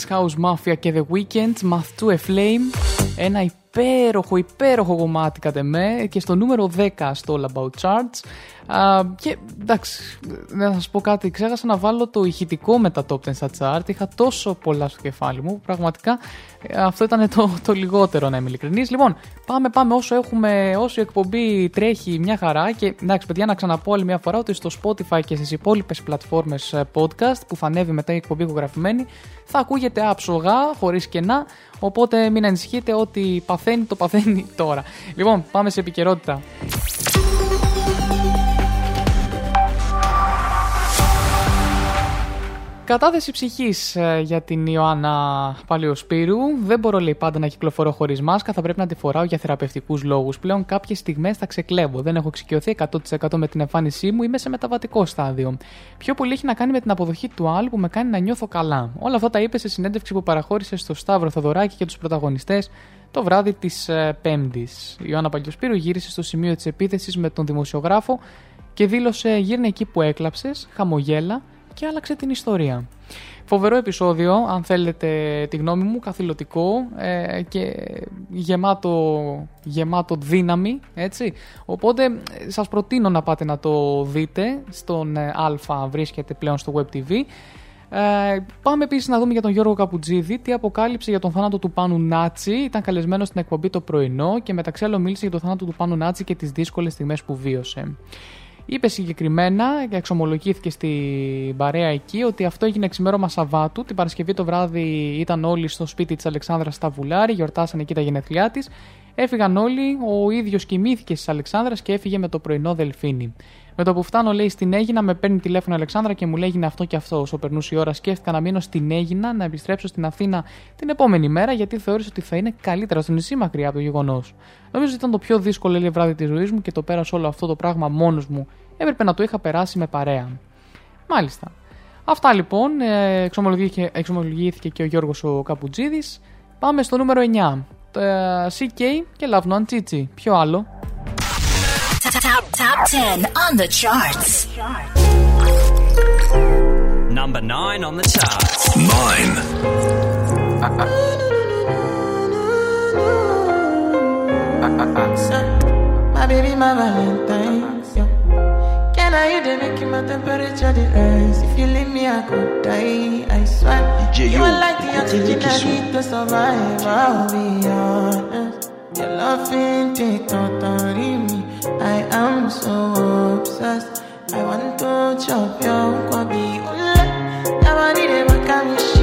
House Mafia και The Weeknd, Math to a Flame. Ένα υπέροχο, υπέροχο κομμάτι κατ' εμέ και στο νούμερο 10 στο All About Charts. Α, και εντάξει, να σας πω κάτι, ξέχασα να βάλω το ηχητικό με τα top 10 στα chart. Είχα τόσο πολλά στο κεφάλι μου, που πραγματικά ε, αυτό ήταν το, το λιγότερο να είμαι ειλικρινής. Λοιπόν, πάμε, πάμε όσο έχουμε, όσο η εκπομπή τρέχει μια χαρά και εντάξει παιδιά να ξαναπώ άλλη μια φορά ότι στο Spotify και στις υπόλοιπες πλατφόρμες ε, podcast που θα ανέβει μετά η εκπομπή ηχογραφημένη θα ακούγεται άψογα, χωρίς κενά, οπότε μην ανησυχείτε ότι παθαίνει το παθαίνει τώρα. Λοιπόν, πάμε σε επικαιρότητα. Κατάθεση ψυχής για την Ιωάννα Παλαιοσπύρου. Δεν μπορώ, λέει, πάντα να κυκλοφορώ χωρίς μάσκα. Θα πρέπει να τη φοράω για θεραπευτικούς λόγους. Πλέον κάποιες στιγμές θα ξεκλέβω. Δεν έχω εξοικειωθεί 100% με την εμφάνισή μου. Είμαι σε μεταβατικό στάδιο. Πιο πολύ έχει να κάνει με την αποδοχή του άλλου που με κάνει να νιώθω καλά. Όλα αυτά τα είπε σε συνέντευξη που παραχώρησε στο Σταύρο Θοδωράκη και τους πρωταγωνιστές το βράδυ της Πέμπτης. Η Ιωάννα Παλαιοσπύρου γύρισε στο σημείο της επίθεσης με τον δημοσιογράφο και δήλωσε: Γύρνε εκεί που έκλαψες, χαμογέλα και άλλαξε την ιστορία. Φοβερό επεισόδιο, αν θέλετε τη γνώμη μου, καθηλωτικό ε, και γεμάτο, γεμάτο δύναμη, έτσι. Οπότε ε, σας προτείνω να πάτε να το δείτε, στον ε, Α βρίσκεται πλέον στο Web TV. Ε, πάμε επίσης να δούμε για τον Γιώργο Καπουτζίδη τι αποκάλυψε για τον θάνατο του Πάνου Νάτσι. Ήταν καλεσμένος στην εκπομπή το πρωινό και μεταξύ άλλων μίλησε για τον θάνατο του Πάνου Νάτσι και τις δύσκολες στιγμές που βίωσε. Είπε συγκεκριμένα και εξομολογήθηκε στην παρέα εκεί ότι αυτό έγινε ξημέρωμα Σαββάτου. Την Παρασκευή το βράδυ ήταν όλοι στο σπίτι της Αλεξάνδρας στα Βουλάρι, γιορτάσανε εκεί τα γενέθλιά της. Έφυγαν όλοι, ο ίδιος κοιμήθηκε στις Αλεξάνδρας και έφυγε με το πρωινό Δελφίνι. Με το που φτάνω, λέει, στην Έγινα, με παίρνει τηλέφωνο η Αλεξάνδρα και μου λέει έγινε αυτό και αυτό. Όσο περνούσε η ώρα, σκέφτηκα να μείνω στην Έγινα, να επιστρέψω στην Αθήνα την επόμενη μέρα, γιατί θεώρησα ότι θα είναι καλύτερα στο νησί μακριά από το γεγονός. Νομίζω ότι ήταν το πιο δύσκολο λέει, βράδυ της ζωής μου και το πέρασα όλο αυτό το πράγμα μόνος μου. Έπρεπε να το είχα περάσει με παρέα. Μάλιστα. Αυτά λοιπόν, ε, εξομολογήθηκε, εξομολογήθηκε και ο Γιώργος ο Καπουτζίδης. Πάμε στο νούμερο 9. Το, ε, CK και Love Non Chichi. Ποιο άλλο; Top, top 10 on the charts. Number 9 on the charts. Nine. My baby, my Valentine's. Yo. Can I hear the making my temperature the rise? If you leave me, I could die. I swear. DJ, you yo, are like the oxygen I need to survive. I'll be honest. Your love ain't take totally me. I am so obsessed. I want to chop your kwabi. Never need a makamishi.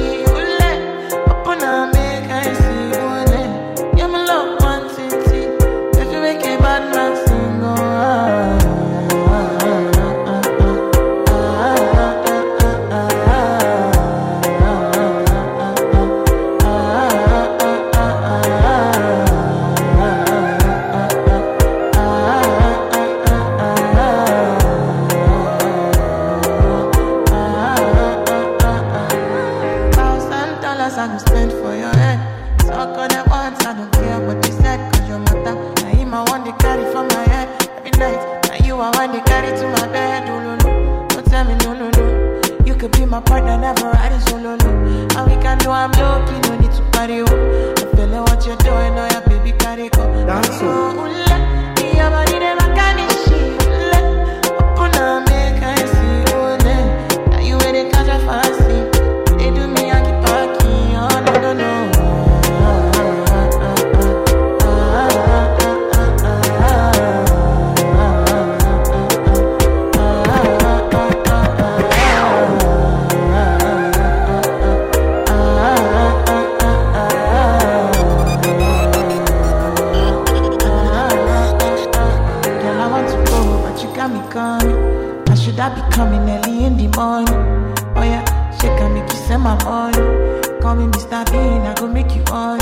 Send my money. Call me Mr. Bean, I go make you on.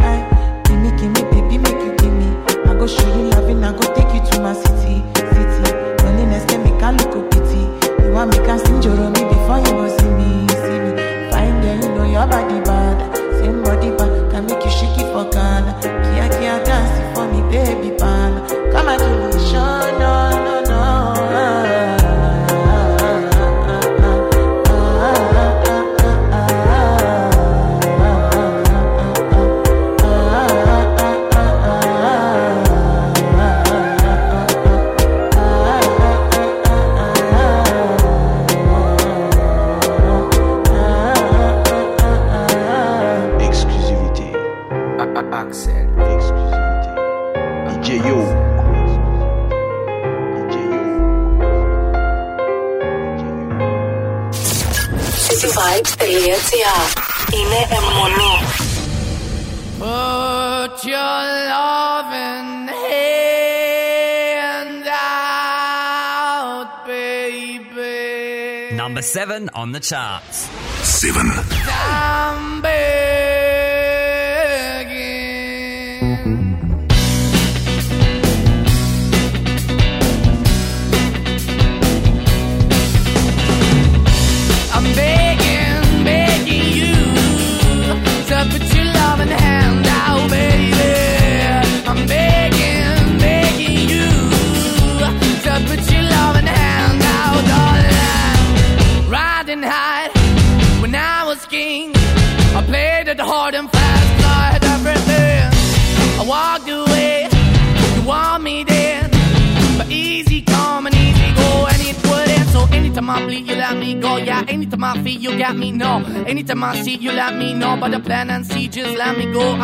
Hey, eh, give me, give me, baby, make you give me. I go show you loving, I go take you to my city, city. Loneliness can make a look pity. You want me can sing your charts. Seven.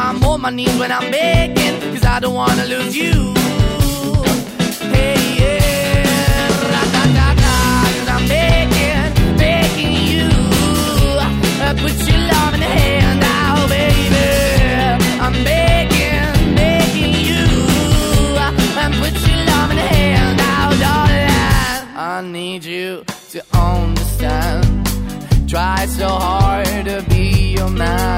I'm on my knees when I'm begging, 'cause I don't wanna lose you. Hey, yeah, ra-da-da-da, 'cause I'm begging, begging you. Uh, Put your love in the hand out, baby. I'm begging, begging you. And put your love in hand out, darling. I need you to understand. Try so hard to be your man.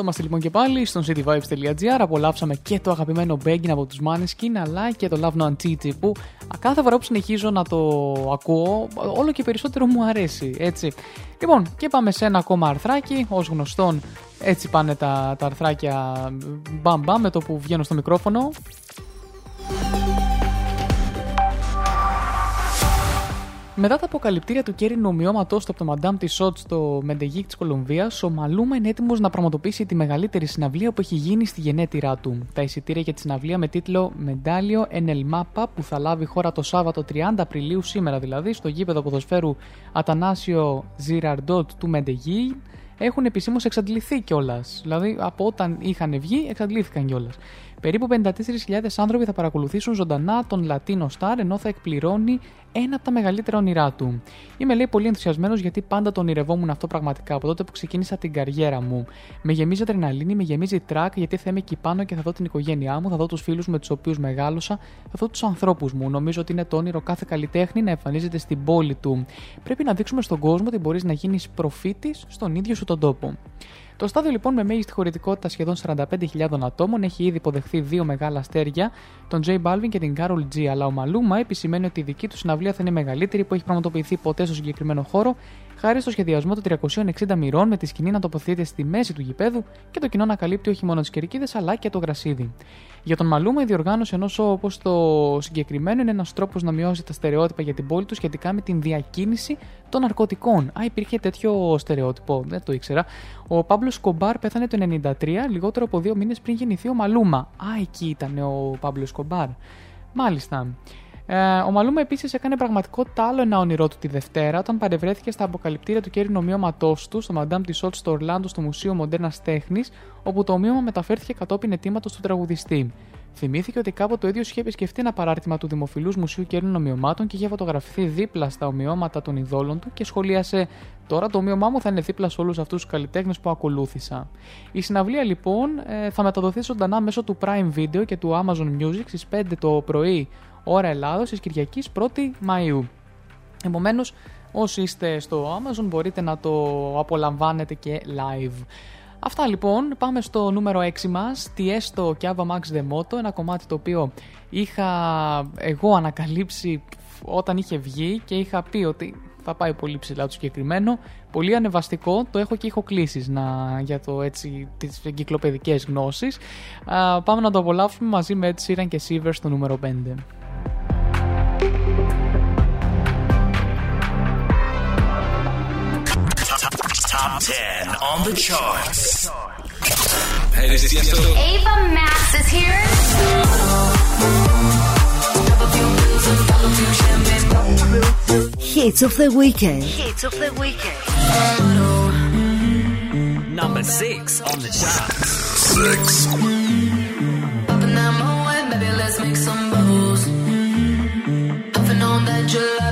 Εδώ είμαστε λοιπόν και πάλι στον cityvibes.gr. Απολαύσαμε και το αγαπημένο Begging από τους Maneskin αλλά και το Love No Antiti που κάθε φορά που συνεχίζω να το ακούω όλο και περισσότερο μου αρέσει. Έτσι. Λοιπόν, και πάμε σε ένα ακόμα αρθράκι. Ως γνωστόν, έτσι πάνε τα, τα αρθράκια μπαμ μπαμ με το που βγαίνω στο μικρόφωνο. Μετά τα αποκαλυπτήρια του κέρι νομιώματό του από το Madame Tissot στο Μεντεγίκ της Κολομβίας, ο Μαλούμα είναι έτοιμος να πραγματοποιήσει τη μεγαλύτερη συναυλία που έχει γίνει στη γενέτειρά του. Τα εισιτήρια για τη συναυλία με τίτλο Μεντάλιο Enel Mapa που θα λάβει χώρα το Σάββατο 30 Απριλίου, σήμερα δηλαδή, στο γήπεδο ποδοσφαίρου Ατανάσιο Ζιραρντότ του Μεντεγί, έχουν επισήμως εξαντληθεί κιόλας. Δηλαδή, από όταν είχαν βγει, εξαντλήθηκαν κιόλας. Περίπου 54.000 άνθρωποι θα παρακολουθήσουν ζωντανά τον Λατίνο Σταρ ενώ θα εκπληρώνει ένα από τα μεγαλύτερα όνειρά του. Είμαι λέει πολύ ενθουσιασμένος γιατί πάντα τον ονειρευόμουν αυτό πραγματικά από τότε που ξεκίνησα την καριέρα μου. Με γεμίζει αδρεναλίνη, με γεμίζει τρακ γιατί θα είμαι εκεί πάνω και θα δω την οικογένειά μου, θα δω τους φίλους με τους οποίους μεγάλωσα, θα δω τους ανθρώπους μου. Νομίζω ότι είναι το όνειρο κάθε καλλιτέχνη να εμφανίζεται στην πόλη του. Πρέπει να δείξουμε στον κόσμο ότι μπορείς να γίνεις προφήτης στον ίδιο σου τον τόπο. Το στάδιο λοιπόν με μέγιστη χωρητικότητα σχεδόν 45.000 ατόμων έχει ήδη υποδεχθεί δύο μεγάλα αστέρια, τον J Balvin και την Carol G. Αλλά ο Μαλούμα επισημαίνει ότι η δική του συναυλία θα είναι η μεγαλύτερη που έχει πραγματοποιηθεί ποτέ στο συγκεκριμένο χώρο, χάρη στο σχεδιασμό των 360 μοιρών με τη σκηνή να τοποθετείται στη μέση του γηπέδου και το κοινό να καλύπτει όχι μόνο τις κερκίδες αλλά και το γρασίδι. Για τον Μαλούμα, η διοργάνωση ενός όπως το συγκεκριμένο είναι ένας τρόπος να μειώσει τα στερεότυπα για την πόλη του σχετικά με την διακίνηση των ναρκωτικών. Α, υπήρχε τέτοιο στερεότυπο, δεν το ήξερα. Ο Παύλος Κομπάρ πέθανε το 1993, λιγότερο από δύο μήνες πριν γεννηθεί ο Μαλούμα. Α, εκεί ήταν ο Παύλος Κομπάρ. Μάλιστα. Ε, ο Μαλούμα επίσης έκανε πραγματικότητα άλλο ένα όνειρό του τη Δευτέρα, όταν παρευρέθηκε στα αποκαλυπτήρια του κέρινου ομοίωματό του, στο Madame Tussauds στο Ορλάντο, στο Μουσείο Μοντέρνας Τέχνης, όπου το ομοίωμα μεταφέρθηκε κατόπιν αιτήματος του τραγουδιστή. Θυμήθηκε ότι κάποτε το ίδιο είχε επισκεφτεί ένα παράρτημα του Δημοφιλούς Μουσείου Κέρινων Ομοιωμάτων και είχε φωτογραφηθεί δίπλα στα ομοιώματα των ειδόλων του και σχολίασε: Τώρα το ομοίωμά μου θα είναι δίπλα σε όλους αυτούς τους καλλιτέχνες που ακολούθησα. Η συναυλία λοιπόν ε, θα μεταδοθεί ζωντανά μέσω του Prime Video και του Amazon Music στις 5 το πρωί ώρα Ελλάδος της Κυριακής 1η Μαΐου. Επομένως, όσοι είστε στο Amazon μπορείτε να το απολαμβάνετε και live. Αυτά λοιπόν, πάμε στο νούμερο 6 μας, τι έστω και Ava Max The Moto, ένα κομμάτι το οποίο είχα εγώ ανακαλύψει όταν είχε βγει και είχα πει ότι θα πάει πολύ ψηλά το συγκεκριμένο. Πολύ ανεβαστικό, το έχω και έχω κλήσεις να, για το έτσι, τις εγκυκλοπαιδικές γνώσεις. Α, πάμε να το απολαύσουμε μαζί με Ed Sheeran και Siever στο νούμερο 5. Top 10 on the charts. Hey, this is Tiesto. Ava Max is here. Hits of the weekend. Hits of the weekend. Number 6 on the charts. Six. Popping that moe, baby, let's make some bubbles. Puffing on that gelato,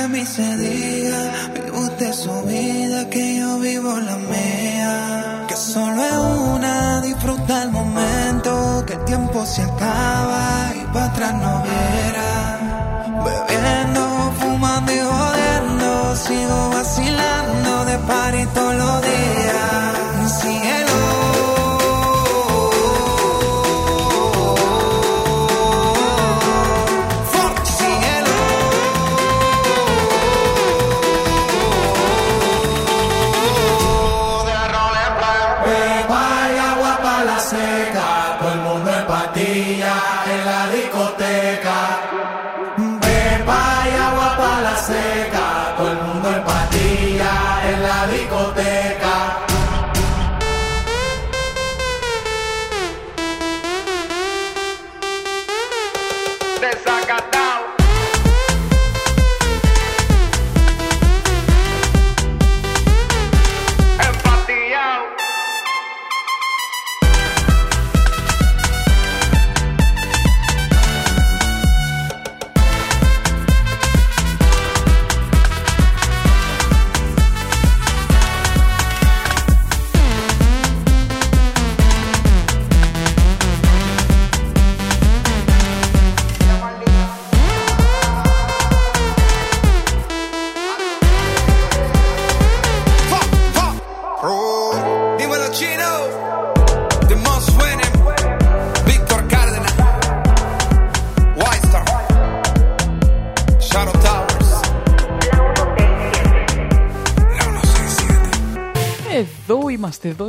de mí se diga. Vive usted su vida, que yo vivo la mía. Que solo es una, disfruta el momento. Que el tiempo se acaba y para atrás no viera. Bebiendo, fumando y jodiendo. Sigo vacilando de party todos los días.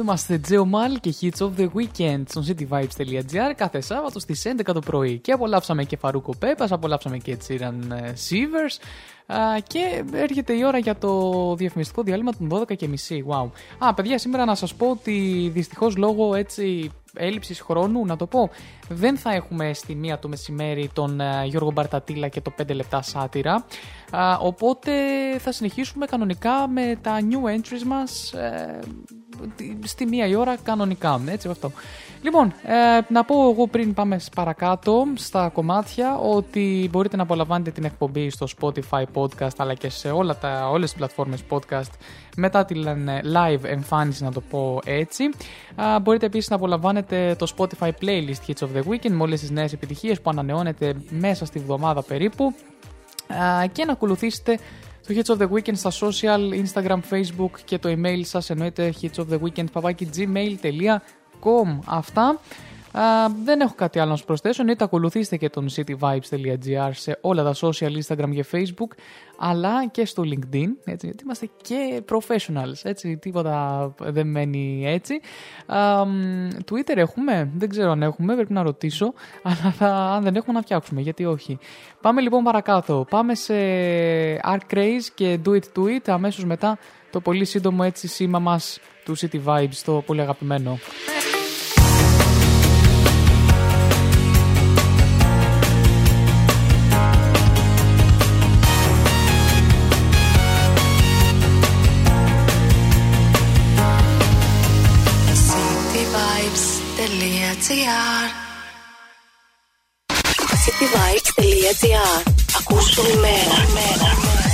Είμαστε, εδώ είμαστε Τζέο Μάλ και Hits of the Weekend στο cityvibes.gr κάθε Σάββατο στις 11 το πρωί. Και απολαύσαμε και Φαρούκο Πέπας, απολαύσαμε και Τσίραν ε, Σίβερς α, και έρχεται η ώρα για το διαφημιστικό διάλειμμα των 12 και μισή. Wow. Α, παιδιά, σήμερα να σας πω ότι δυστυχώς λόγω έτσι έλλειψης χρόνου, να το πω, δεν θα έχουμε στη μία το μεσημέρι τον ε, Γιώργο Μπαρτατήλα και το 5 λεπτά σάτυρα. Α, οπότε θα συνεχίσουμε κανονικά με τα new entries μας ε, στη μία η ώρα κανονικά. Έτσι αυτό. Λοιπόν, ε, να πω εγώ πριν πάμε παρακάτω στα κομμάτια ότι μπορείτε να απολαμβάνετε την εκπομπή στο Spotify podcast αλλά και σε όλα τα, όλες τις πλατφόρμες podcast μετά την ε, live εμφάνιση να το πω έτσι. Α, μπορείτε επίσης να απολαμβάνετε το Spotify playlist Hits of the Weekend με όλες τις νέες επιτυχίες που ανανεώνεται μέσα στη βδομάδα περίπου Α, και να ακολουθήσετε το Hits of the Weekend στα social, Instagram, Facebook και το email σας εννοείται hits of the weekend gmail.com Αυτά. Α, δεν έχω κάτι άλλο να σου προσθέσω. Εννοείται ακολουθήστε και τον cityvibes.gr σε όλα τα social, Instagram και Facebook, αλλά και στο LinkedIn, έτσι, γιατί είμαστε και professionals, έτσι, τίποτα δεν μένει έτσι. Α, μ, Twitter έχουμε, δεν ξέρω αν έχουμε, πρέπει να ρωτήσω, αλλά θα, αν δεν έχουμε να φτιάξουμε, γιατί όχι. Πάμε λοιπόν παρακάτω, πάμε σε Arc Craze και Do It To It, αμέσως μετά το πολύ σύντομο έτσι σήμα μας του City Vibes, το πολύ αγαπημένο. Σε τι Βαίτε. Ακούσε το μέρα.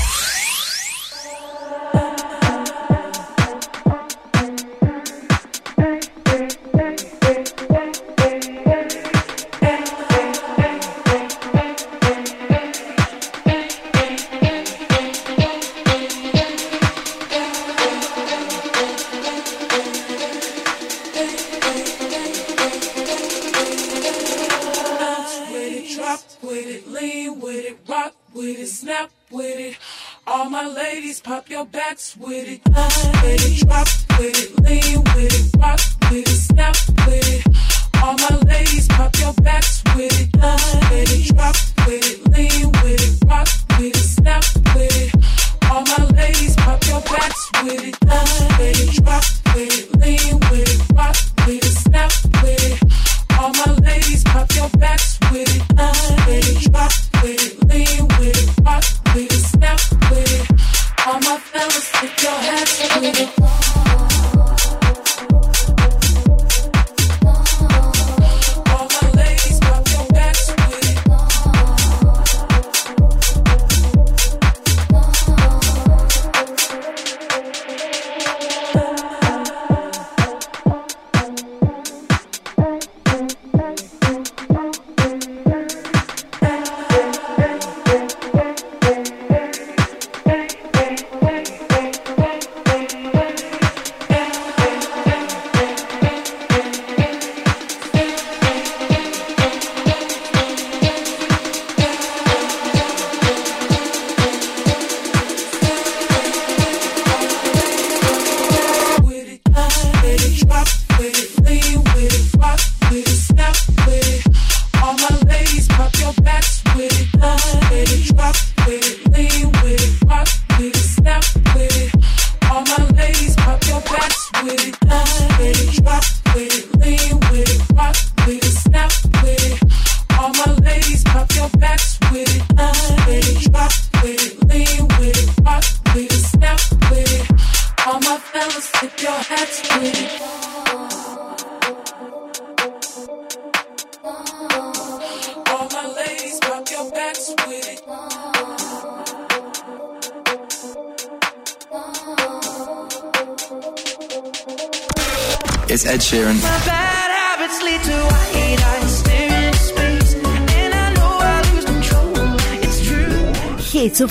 Pop your backs with it. With it, drop with it,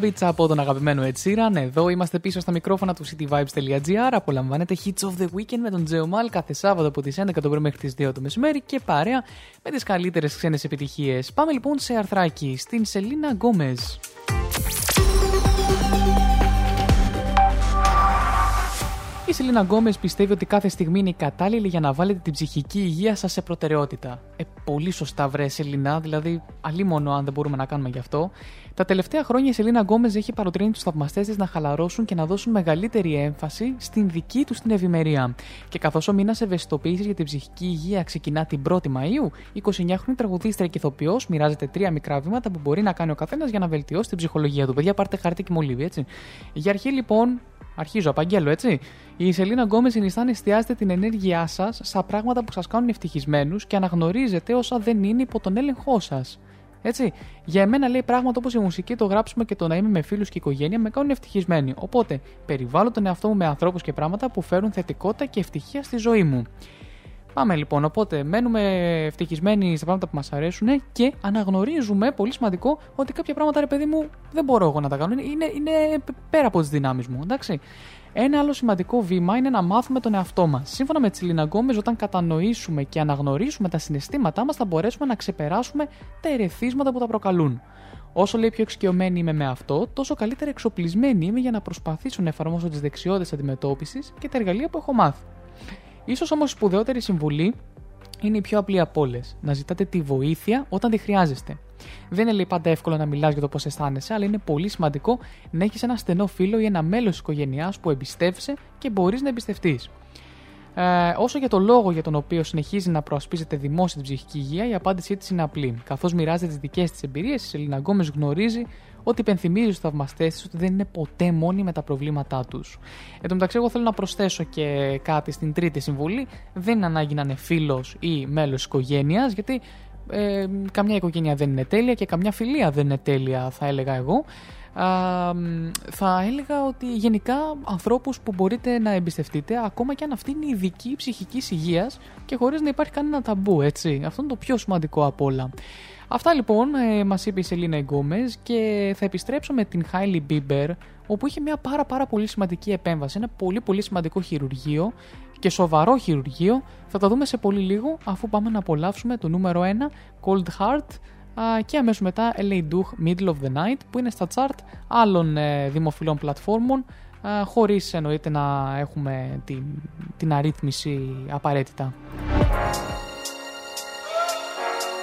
Habits από τον αγαπημένο Ed Sheeran. Εδώ είμαστε πίσω στα μικρόφωνα του cityvibes.gr. Απολαμβάνετε Hits of the Weekend με τον Τζέο Μαλ κάθε Σάββατο από τις 11 το πρωί μέχρι τις 2 το μεσημέρι και παρέα με τις καλύτερες ξένες επιτυχίες. Πάμε λοιπόν σε αρθράκι στην Σελίνα Γκόμες. Η Σελίνα Γκόμες πιστεύει ότι κάθε στιγμή είναι κατάλληλη για να βάλετε την ψυχική υγεία σας σε προτεραιότητα. Ε, πολύ σωστά βρε Σελίνα, δηλαδή μόνο αν δεν μπορούμε να κάνουμε γι' αυτό. Τα τελευταία χρόνια η Σελίνα Γκόμες έχει παροτρύνει τους θαυμαστές της να χαλαρώσουν και να δώσουν μεγαλύτερη έμφαση στην δική τους την ευημερία. Και καθώς ο μήνας ευαισθητοποίησης για την ψυχική υγεία ξεκινά την 1η Μαΐου, η 29χρονη τραγουδίστρια και ηθοποιός μοιράζεται τρία μικρά βήματα που μπορεί να κάνει ο καθένας για να βελτιώσει την ψυχολογία του. Παιδιά, πάρτε χαρτί και μολύβι, έτσι. Για αρχή λοιπόν, Αρχίζω, απαγγέλω, έτσι. Η Σελίνα Γκόμες συνιστά να εστιάζετε την ενέργειά σας στα πράγματα που σας κάνουν ευτυχισμένους και αναγνωρίζετε όσα δεν είναι υπό τον έλεγχό σας. Έτσι. Για εμένα λέει πράγματα όπως η μουσική, το γράψιμο και το να είμαι με φίλους και οικογένεια με κάνουν ευτυχισμένη. Οπότε περιβάλλω τον εαυτό μου με ανθρώπους και πράγματα που φέρουν θετικότητα και ευτυχία στη ζωή μου. Πάμε λοιπόν. Οπότε μένουμε ευτυχισμένοι στα πράγματα που μας αρέσουν και αναγνωρίζουμε, πολύ σημαντικό, ότι κάποια πράγματα, ρε παιδί μου, δεν μπορώ εγώ να τα κάνω. Είναι, είναι πέρα από τις δυνάμεις μου. Εντάξει. Ένα άλλο σημαντικό βήμα είναι να μάθουμε τον εαυτό μας. Σύμφωνα με τη Σελίνα Γκόμες, όταν κατανοήσουμε και αναγνωρίσουμε τα συναισθήματά μας, θα μπορέσουμε να ξεπεράσουμε τα ερεθίσματα που τα προκαλούν. Όσο λέει πιο εξοικειωμένη είμαι με αυτό, τόσο καλύτερα εξοπλισμένη είμαι για να προσπαθήσω να εφαρμόσω τις δεξιότητες αντιμετώπισης και τα εργαλεία που έχω μάθει. Ίσως όμως η σπουδαιότερη συμβουλή είναι η πιο απλή από όλες. Να ζητάτε τη βοήθεια όταν τη χρειάζεστε. Δεν είναι λέει πάντα εύκολο να μιλάς για το πώς αισθάνεσαι, αλλά είναι πολύ σημαντικό να έχεις ένα στενό φίλο ή ένα μέλος της οικογένειας που εμπιστεύεσαι και μπορείς να εμπιστευτείς. Ε, όσο για το λόγο για τον οποίο συνεχίζει να προασπίζεται δημόσια την ψυχική υγεία, η απάντησή της είναι απλή. Καθώς μοιράζεται τις δικές της εμπειρίες, η Σελίνα Γκόμες γνωρίζει ότι υπενθυμίζει στους θαυμαστές της ότι δεν είναι ποτέ μόνοι με τα προβλήματά τους. Εν τω μεταξύ, εγώ θέλω να προσθέσω και κάτι στην τρίτη συμβουλή. Δεν είναι ανάγκη να είναι φίλος ή μέλος οικογένειας, γιατί ε, καμιά οικογένεια δεν είναι τέλεια και καμιά φιλία δεν είναι τέλεια, θα έλεγα εγώ. Α, μ, θα έλεγα ότι γενικά ανθρώπους που μπορείτε να εμπιστευτείτε ακόμα και αν αυτή είναι η ειδική ψυχικής υγείας και χωρίς να υπάρχει κανένα ταμπού, έτσι. Αυτό είναι το πιο σημαντικό από όλα. Αυτά λοιπόν ε, μας είπε η Σελίνα Γκόμες και θα επιστρέψω με την Χάιλι Μπίμπερ όπου είχε μια πάρα πάρα πολύ σημαντική επέμβαση, ένα πολύ πολύ σημαντικό χειρουργείο και σοβαρό χειρουργείο. Θα τα δούμε σε πολύ λίγο αφού πάμε να απολαύσουμε το νούμερο 1 Cold Heart α, και αμέσως μετά Elley Duhé Middle of the Night που είναι στα chart άλλων ε, δημοφιλών πλατφόρμων α, χωρίς εννοείται να έχουμε την, την αρίθμηση απαραίτητα.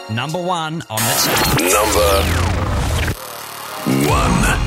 Number one on the chart. Number one.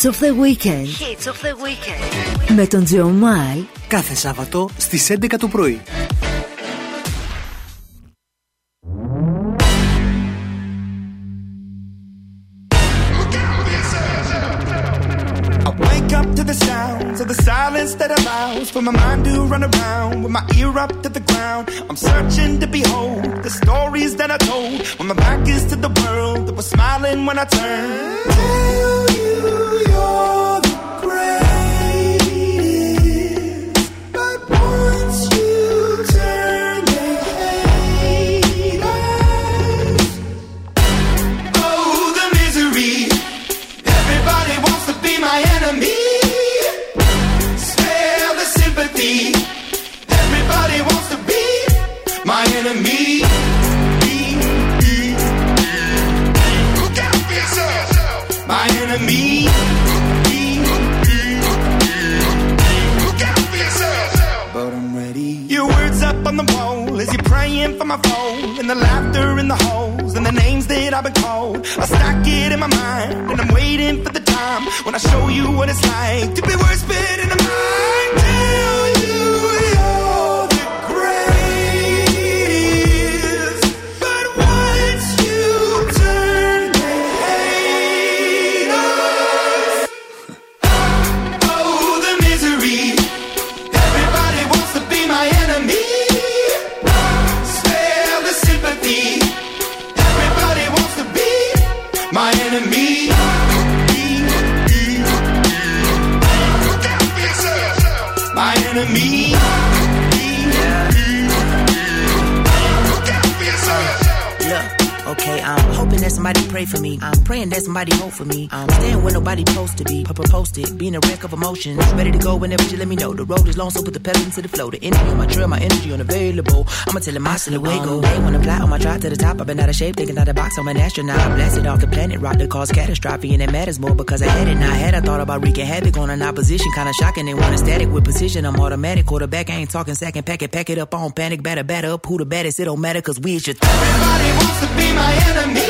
Hits of the Weekend. Hits of the Weekend. Με τον Τζεωμάλ. Κάθε Σάββατο στις 11 το πρωί. Wake up to the sounds of the silence that allows for my mind to run around with my ear up to the for me. I'm staying where nobody supposed to be. Papa posted, being a wreck of emotions. Ready to go whenever you let me know. The road is long, so put the pedal into the flow. The energy on my trail, my energy unavailable. I'ma tell him my silhouette go. Hey, wanna fly on my drive to the top. I've been out of shape, thinking out the box. I'm an astronaut. Blasted off the planet, rock that cause catastrophe. And it matters more because I had it. Now I had I thought about wreaking havoc on an opposition. Kinda shocking. They want a static with precision. I'm automatic. Quarterback, I ain't talking second. Pack it, pack it up on panic. Batter, batter up. Who the baddest? It don't matter cause we is your Everybody wants to be my enemy.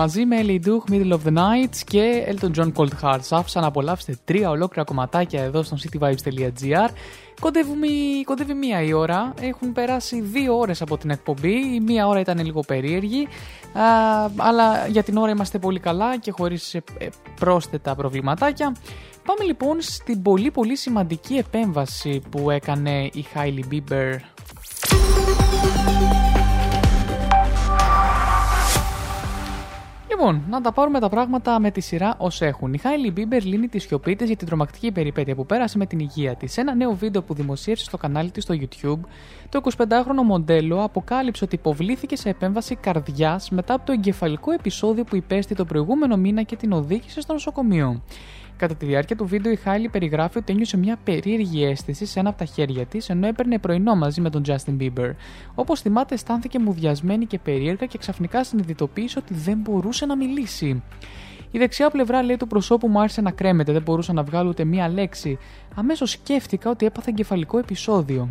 Μαζί με Ellie Duke, Middle of the Night και Elton John Cold Hearts. Άφησα να απολαύσετε τρία ολόκληρα κομματάκια εδώ στο cityvibes.gr. Κοντεύουμε, κοντεύει μία η ώρα. Έχουν περάσει δύο ώρες από την εκπομπή. Η μία ώρα ήταν λίγο περίεργη. Α, αλλά για την ώρα είμαστε πολύ καλά και χωρίς ε, ε, πρόσθετα προβληματάκια. Πάμε λοιπόν στην πολύ πολύ σημαντική επέμβαση που έκανε η Hailey Bieber Λοιπόν, να τα πάρουμε τα πράγματα με τη σειρά ως έχουν. Η Χάιλι Μπίμπερ λύνει τη σιωπή της για την τρομακτική περιπέτεια που πέρασε με την υγεία της. Σε ένα νέο βίντεο που δημοσίευσε στο κανάλι της στο YouTube, το 25χρονο μοντέλο αποκάλυψε ότι υποβλήθηκε σε επέμβαση καρδιάς μετά από το εγκεφαλικό επεισόδιο που υπέστη το προηγούμενο μήνα και την οδήγησε στο νοσοκομείο. Κατά τη διάρκεια του βίντεο, η Χάιλι περιγράφει ότι ένιωσε μια περίεργη αίσθηση σε ένα από τα χέρια της, ενώ έπαιρνε πρωινό μαζί με τον Justin Bieber. Όπως θυμάται, αισθάνθηκε μουδιασμένη και περίεργα και ξαφνικά συνειδητοποίησε ότι δεν μπορούσε να μιλήσει. Η δεξιά πλευρά λέει του προσώπου μου άρχισε να κρέμεται, δεν μπορούσα να βγάλω ούτε μία λέξη. Αμέσως σκέφτηκα ότι έπαθα εγκεφαλικό επεισόδιο.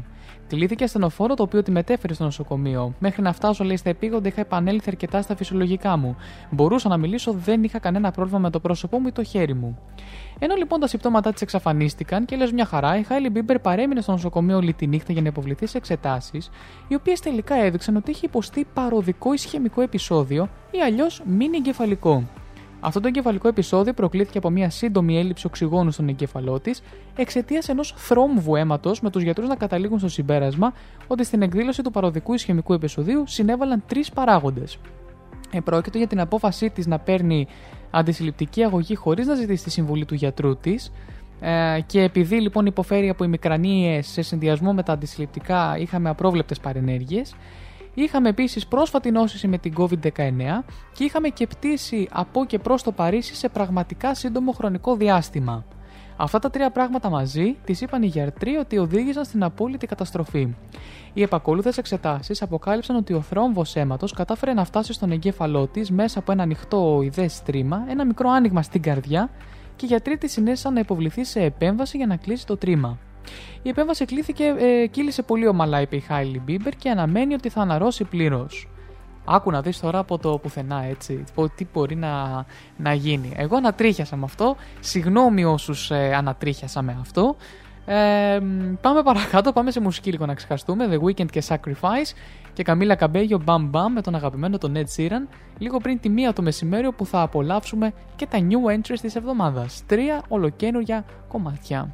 Κλείθηκε ασθενοφόρο το οποίο τη μετέφερε στο νοσοκομείο. Μέχρι να φτάσω, λέει, στα επίγοντα είχα επανέλθει αρκετά στα φυσιολογικά μου. Μπορούσα να μιλήσω, δεν είχα κανένα πρόβλημα με το πρόσωπό μου ή το χέρι μου. Ενώ λοιπόν τα συμπτώματά της εξαφανίστηκαν και λες μια χαρά, η Χάιλι Μπίμπερ παρέμεινε στο νοσοκομείο όλη τη νύχτα για να υποβληθεί σε εξετάσεις, οι οποίες τελικά έδειξαν ότι είχε υποστεί παροδικό ισχυμικό επεισόδιο ή αλλιώς μήνυ εγκεφαλικό. Αυτό το εγκεφαλικό επεισόδιο προκλήθηκε από μια σύντομη έλλειψη οξυγόνου στον εγκέφαλό της εξαιτίας ενός θρόμβου αίματος, με τους γιατρούς να καταλήγουν στο συμπέρασμα ότι στην εκδήλωση του παροδικού ισχυμικού επεισοδίου συνέβαλαν τρεις παράγοντες. Επρόκειτο για την απόφασή της να παίρνει αντισυλληπτική αγωγή χωρίς να ζητήσει τη συμβουλή του γιατρού της. Ε, και επειδή λοιπόν υποφέρει από ημικρανίες σε συνδυασμό με τα αντισυλληπτικά, είχαμε απρόβλεπτες παρενέργειες. Είχαμε επίσης πρόσφατη νόσηση με την COVID-19 και είχαμε και πτήση από και προς το Παρίσι σε πραγματικά σύντομο χρονικό διάστημα. Αυτά τα τρία πράγματα μαζί τη είπαν οι γιατροί ότι οδήγησαν στην απόλυτη καταστροφή. Οι επακόλουθε εξετάσεις αποκάλυψαν ότι ο θρόμβος αίματος κατάφερε να φτάσει στον εγκέφαλό της μέσα από ένα ανοιχτό ιδέ στρίμα, ένα μικρό άνοιγμα στην καρδιά και οι γιατροί τη συνέστησαν να υποβληθεί σε επέμβαση για να κλείσει το τρίμα. Η επέμβαση κλείθηκε, ε, κύλησε πολύ ομαλά, είπε η Χάιλι Μπίμπερ και αναμένει ότι θα αναρρώσει πλήρως. Άκου να δεις τώρα από το πουθενά έτσι, πω- τι μπορεί να, να γίνει. Εγώ ανατρίχιασα με αυτό, συγγνώμη όσους ε, ανατρίχιασα με αυτό. Ε, μ, πάμε παρακάτω, πάμε σε μουσική λίγο να ξεχαστούμε. The Weeknd και Sacrifice και Καμίλα Καμπέγιο Bam Bam με τον αγαπημένο τον Ed Sheeran λίγο πριν τη μία το μεσημέρι που θα απολαύσουμε και τα new entries της εβδομάδας. Τρία ολοκένουργια κομμάτια.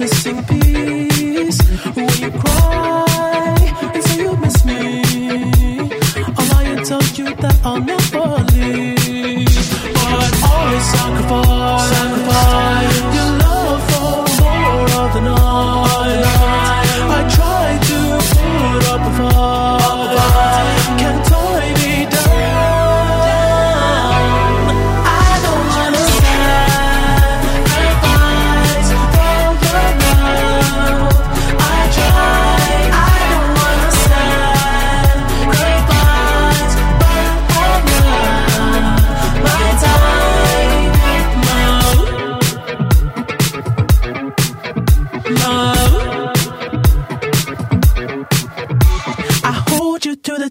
missing piece. When you cry and you miss me, told you that I'll never leave. But always sacrifice, sacrifice.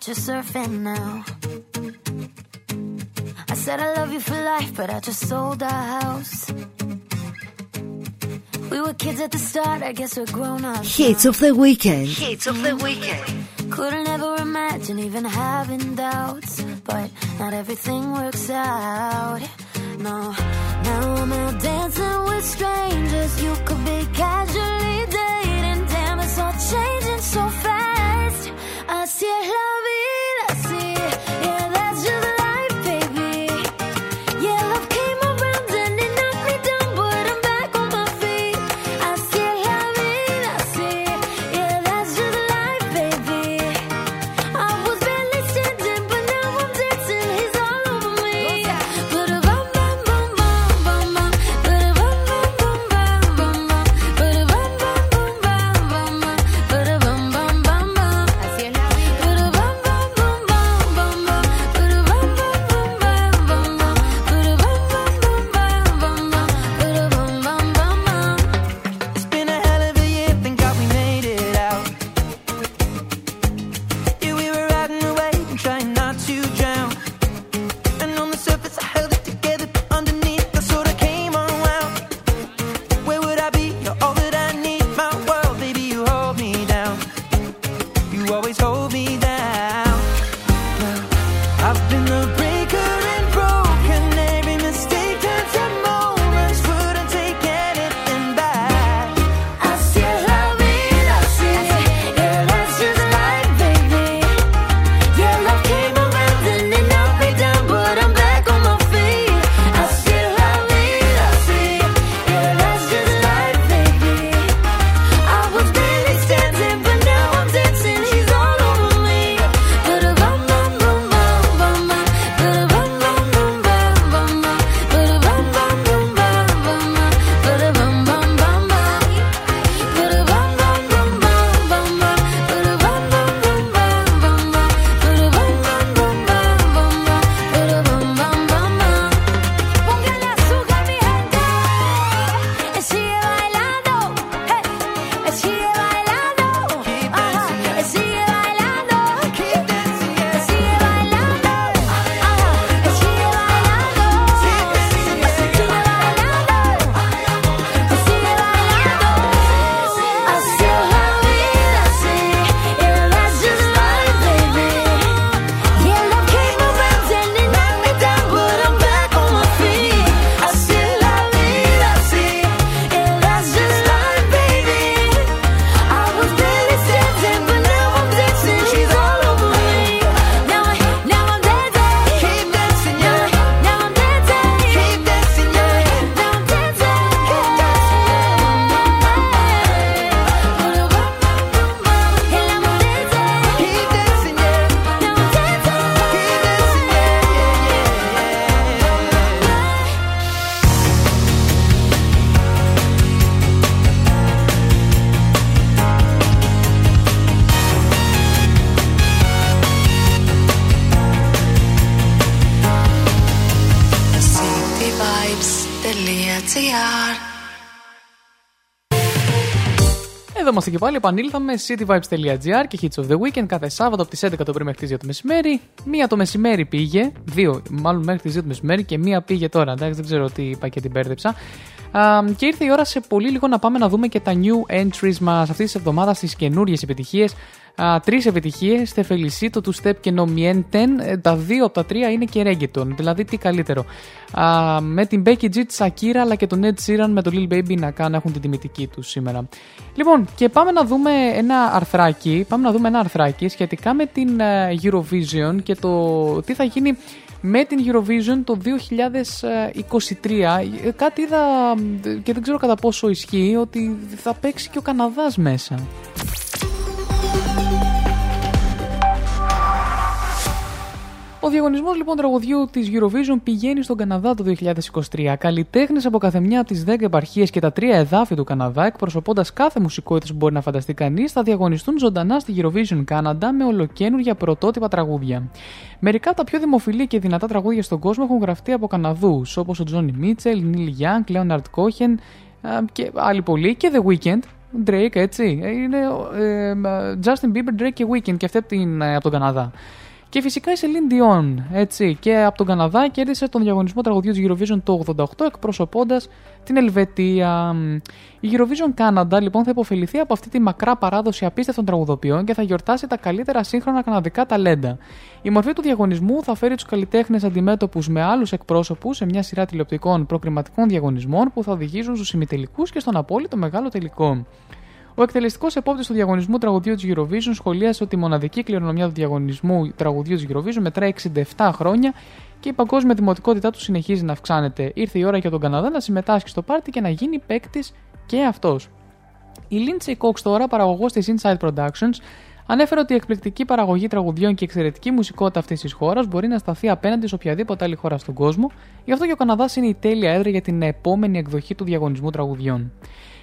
ocean, but you're surfing now. I said I love you for life, but I just sold our house. We were kids at the start, I guess we're grown up. Hits of the weekend. Hits of the weekend. Couldn't ever imagine even having doubts, but not everything works out. No, now I'm out dancing with strangers. You could be είμαστε και πάλι, επανήλθαμε cityvibes.gr και hits of the weekend κάθε Σάββατο από τις 11 το πρωί μέχρι τις 2 το μεσημέρι. Μία το μεσημέρι πήγε, δύο μάλλον μέχρι τις 2 το μεσημέρι και μία πήγε τώρα. Εντάξει, δεν ξέρω τι είπα και την μπέρδεψα. Α, και ήρθε η ώρα σε πολύ λίγο να πάμε να δούμε και τα new entries μας αυτή τη εβδομάδα στις καινούριες επιτυχίες. Τρεις επιτυχίες, Θε Felicito, του Step και No Mienten. Ε, Τα δύο από τα τρία είναι και reggaeton. Δηλαδή, τι καλύτερο. Α, με την Becky G, τη Shakira αλλά και τον Ed Sheeran με τον Lil Baby να κάνουν έχουν την τιμητική τους σήμερα. Λοιπόν, και πάμε να δούμε ένα αρθράκι. Πάμε να δούμε ένα αρθράκι σχετικά με την ε, Eurovision και το τι θα γίνει με την Eurovision το 2023. Ε, Κάτι είδα ε, και δεν ξέρω κατά πόσο ισχύει ότι θα παίξει και ο Καναδάς μέσα. Ο διαγωνισμός λοιπόν τραγουδιού της Eurovision πηγαίνει στον Καναδά το 2023. Καλλιτέχνες από κάθε μια από τις 10 επαρχίες και τα τρία εδάφη του Καναδά, εκπροσωπώντας κάθε μουσικό ήθο που μπορεί να φανταστεί κανείς, θα διαγωνιστούν ζωντανά στη Eurovision Canada με ολοκένουργια πρωτότυπα τραγούδια. Μερικά από τα πιο δημοφιλή και δυνατά τραγούδια στον κόσμο έχουν γραφτεί από Καναδούς, όπως ο Τζόνι Μίτσελ, Νίλ Γιάνγκ, Λέοναρτ Κόχεν και άλλοι πολλοί και The Weeknd. Drake, έτσι. Ε, Είναι ε, ε, Justin Bieber, Drake και Weeknd και αυτή από, την, ε, από τον Καναδά. Και φυσικά η Celine Dion, έτσι, και από τον Καναδά κέρδισε τον διαγωνισμό τραγουδιού της Eurovision το 88 εκπροσωπώντας την Ελβετία. Η Eurovision Canada λοιπόν θα υποφεληθεί από αυτή τη μακρά παράδοση απίστευτων τραγουδοποιών και θα γιορτάσει τα καλύτερα σύγχρονα καναδικά ταλέντα. Η μορφή του διαγωνισμού θα φέρει τους καλλιτέχνες αντιμέτωπους με άλλους εκπρόσωπους σε μια σειρά τηλεοπτικών προκριματικών διαγωνισμών που θα οδηγήσουν στους ημιτελικούς και στον απόλυτο μεγάλο τελικό. Ο εκτελεστικός επόπτης του διαγωνισμού τραγουδιού της Eurovision σχολίασε ότι η μοναδική κληρονομιά του διαγωνισμού τραγουδιού της Eurovision μετράει 67 χρόνια και η παγκόσμια δημοτικότητά του συνεχίζει να αυξάνεται. Ήρθε η ώρα για τον Καναδά να συμμετάσχει στο πάρτι και να γίνει παίκτης και αυτός. Η Lindsay Cox τώρα, παραγωγός της Inside Productions, ανέφερε ότι η εκπληκτική παραγωγή τραγουδιών και η εξαιρετική μουσικότητα αυτής της χώρας μπορεί να σταθεί απέναντι σε οποιαδήποτε άλλη χώρα στον κόσμο, γι' αυτό και ο Καναδάς είναι η τέλεια έδρα για την επόμενη εκδοχή του διαγωνισμού τραγουδιών.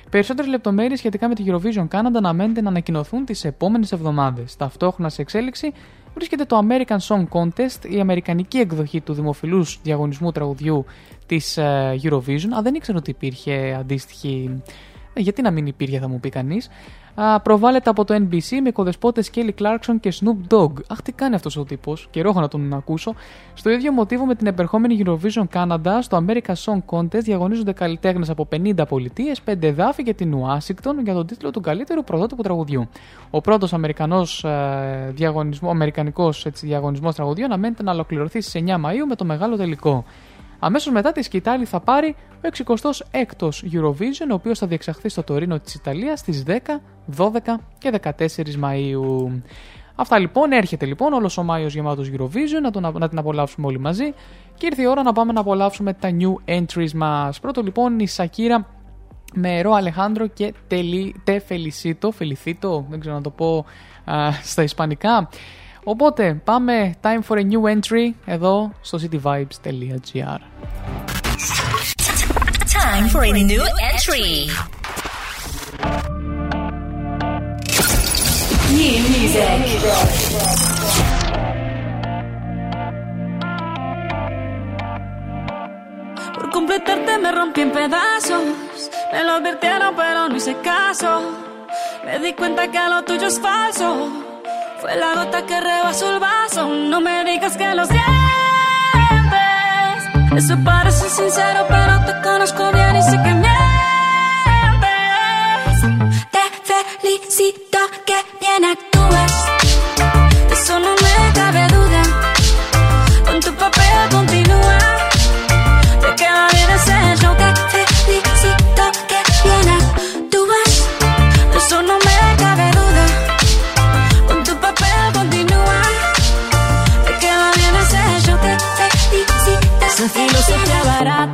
Περισσότερες λεπτομέρειες σχετικά με τη Eurovision Canada αναμένεται να ανακοινωθούν τις επόμενες εβδομάδες. Ταυτόχρονα σε εξέλιξη βρίσκεται το American Song Contest, η αμερικανική εκδοχή του δημοφιλούς διαγωνισμού τραγουδιού της Eurovision. Α, δεν ήξερα ότι υπήρχε αντίστοιχη. Ε, Γιατί να μην υπήρχε, θα μου πει κανείς. Προβάλλεται από το NBC με κοδεσπότες Kelly Clarkson και Snoop Dogg. Αχ, τι κάνει αυτός ο τύπος, καιρό έχω να τον ακούσω. Στο ίδιο μοτίβο με την επερχόμενη Eurovision Canada, στο America Song Contest διαγωνίζονται καλλιτέχνες από 50 πολιτείες, 5 εδάφη και την Ουάσιγκτον για τον τίτλο του καλύτερου πρωτότυπου τραγουδιού. Ο πρώτος Αμερικανός ε, διαγωνισμό, Αμερικανικός, έτσι, διαγωνισμός τραγουδιού αναμένεται να ολοκληρωθεί στις 9 Μαου με το μεγάλο τελικό. Αμέσως μετά τη σκητάλη θα πάρει ο 66ο Eurovision, ο οποίος θα διεξαχθεί στο Τωρίνο της Ιταλίας στις 10, 12 και 14 Μαου. Αυτά λοιπόν, έρχεται λοιπόν όλος ο Μάιος γεμάτος Eurovision, να, τον, να την απολαύσουμε όλοι μαζί. Και ήρθε η ώρα να πάμε να απολαύσουμε τα new entries μας. Πρώτο λοιπόν η Σακύρα με Ρο Αλεχάνδρο και τελι, Τε Φελισίτο, Φελιθίτο, δεν ξέρω να το πω α, στα ισπανικά. Οπότε πάμε time for a new entry εδώ στο cityvibes.gr. Time for a new entry. New music. Por completarte me rompí en pedazos. Me lo advirtieron, pero no hice caso. Me di cuenta que lo tuyo es falso. Fue la gota que rebasó el vaso. No me digas que lo sientes. Eso parece sincero, pero te conozco bien y sé que mientes. Te felicito que bien actúas.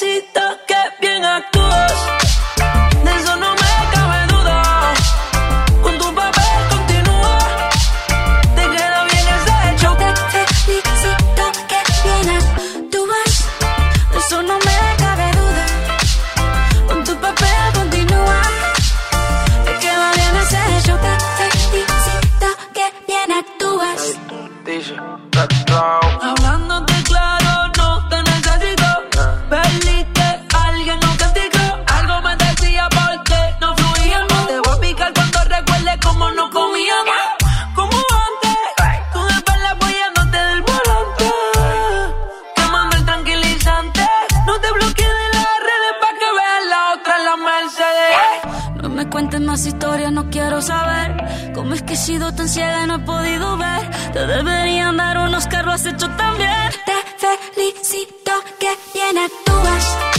besito que más historias no quiero saber. ¿Cómo es que he sido tan ciega y no he podido ver? Te deberían dar un Oscar, lo has hecho tan bien. Te felicito que bien actúas.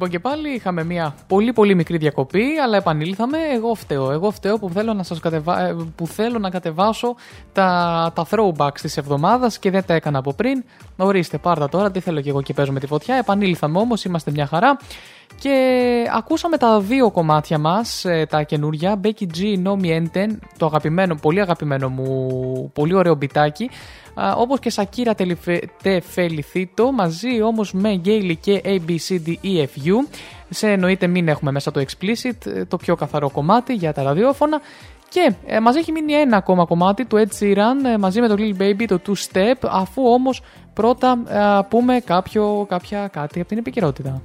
Λοιπόν και πάλι. Είχαμε μια πολύ πολύ μικρή διακοπή, αλλά επανήλθαμε. Εγώ φταίω. Εγώ φταίω που θέλω να, σας κατεβα... ε, που θέλω να κατεβάσω τα, τα throwbacks της εβδομάδας και δεν τα έκανα από πριν. Ορίστε, πάρτα τώρα. Τι θέλω και εγώ και παίζω με τη φωτιά. Επανήλθαμε όμως, είμαστε μια χαρά. Και ακούσαμε τα δύο κομμάτια μας, ε, τα καινούρια, Becky G, No Mienten, το αγαπημένο, πολύ αγαπημένο μου, πολύ ωραίο μπιτάκι, α, όπως και Σακύρα Τεφελιθίτο, μαζί όμως με Γκέιλι και ABCDEFU. Σε εννοείται μην έχουμε μέσα το explicit, ε, το πιο καθαρό κομμάτι για τα ραδιόφωνα. Και ε, μας έχει μείνει ένα ακόμα κομμάτι του Ed Sheeran ε, μαζί με το Lil Baby, το Two Step, αφού όμως πρώτα ε, πούμε κάποιο, κάποια κάτι από την επικαιρότητα.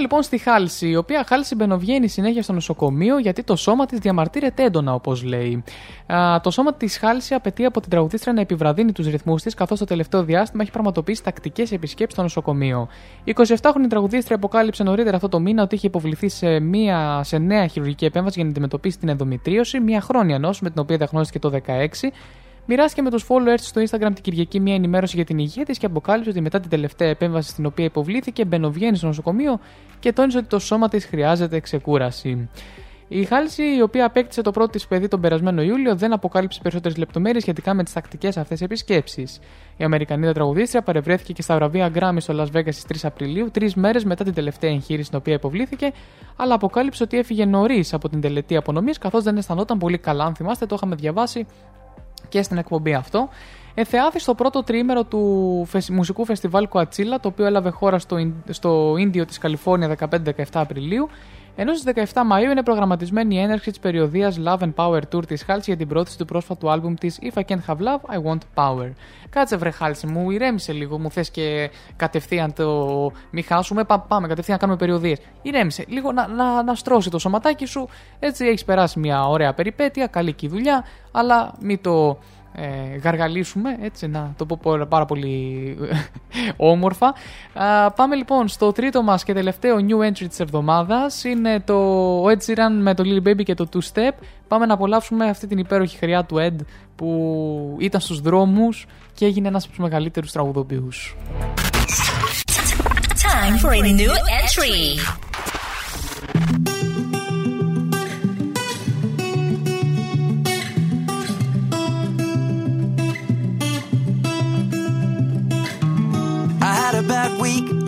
Πάμε λοιπόν στη Χάλση, η οποία Χάλση μπαινοβγαίνει συνέχεια στο νοσοκομείο γιατί το σώμα της διαμαρτύρεται έντονα, όπως λέει. Α, το σώμα της Χάλση απαιτεί από την τραγουδίστρια να επιβραδύνει τους ρυθμούς της, καθώς το τελευταίο διάστημα έχει πραγματοποιήσει τακτικές επισκέψεις στο νοσοκομείο. Η 27χρονη τραγουδίστρια αποκάλυψε νωρίτερα αυτό το μήνα ότι είχε υποβληθεί σε, μία, σε νέα χειρουργική επέμβαση για να αντιμετωπίσει την ενδομητρίωση, μια χρόνια νόσο με την οποία διαγνώστηκε το 2016 Μοιράστηκε με τους followers στο Instagram την Κυριακή μια ενημέρωση για την υγεία της και αποκάλυψε ότι μετά την τελευταία επέμβαση στην οποία υποβλήθηκε, μπαινοβγαίνει στο νοσοκομείο και τόνισε ότι το σώμα της χρειάζεται ξεκούραση. Η Χάλση, η οποία απέκτησε το πρώτο της παιδί τον περασμένο Ιούλιο, δεν αποκάλυψε περισσότερες λεπτομέρειες σχετικά με τις τακτικές αυτές επισκέψεις. Η Αμερικανίδα τραγουδίστρια παρευρέθηκε και στα βραβεία Grammy στο Las Vegas στις 3 Απριλίου, τρεις μέρες μετά την τελευταία εγχείρηση στην οποία υποβλήθηκε, αλλά αποκάλυψε ότι έφυγε νωρίς από την τελετή απονομής, καθώς δεν αισθανόταν πολύ καλά. Αν θυμάστε, το είχαμε διαβάσει και στην εκπομπή αυτό. Εθεάθη στο πρώτο τρίμερο του μουσικού φεστιβάλ Coachella, το οποίο έλαβε χώρα στο, στο Ίνδιο της Καλιφόρνια 15-17 Απριλίου, ενώ στις 17 Μαΐου είναι προγραμματισμένη η έναρξη της περιοδίας Love and Power Tour της Χάλση για την πρόθεση του πρόσφατου άλμπουμ της If I Can't Have Love, I Want Power. Κάτσε βρε Χάλση μου, ηρέμησε λίγο, μου θες και κατευθείαν το. Μη χάσουμε, πά, πάμε κατευθείαν να κάνουμε περιοδίες. Ηρέμησε λίγο να, να, να στρώσει το σωματάκι σου, έτσι έχεις περάσει μια ωραία περιπέτεια, καλή και η δουλειά, αλλά μην το ε, γαργαλίσουμε, έτσι να το πω πάρα πολύ όμορφα. Α, πάμε λοιπόν στο τρίτο μας και τελευταίο new entry της εβδομάδας. Είναι το Ed Sheeran με το Lil Baby και το Two Step. Πάμε να απολαύσουμε αυτή την υπέροχη χρειά του Ed που ήταν στους δρόμους και έγινε ένας από τους μεγαλύτερους τραγουδοποιούς. Time for a new entry.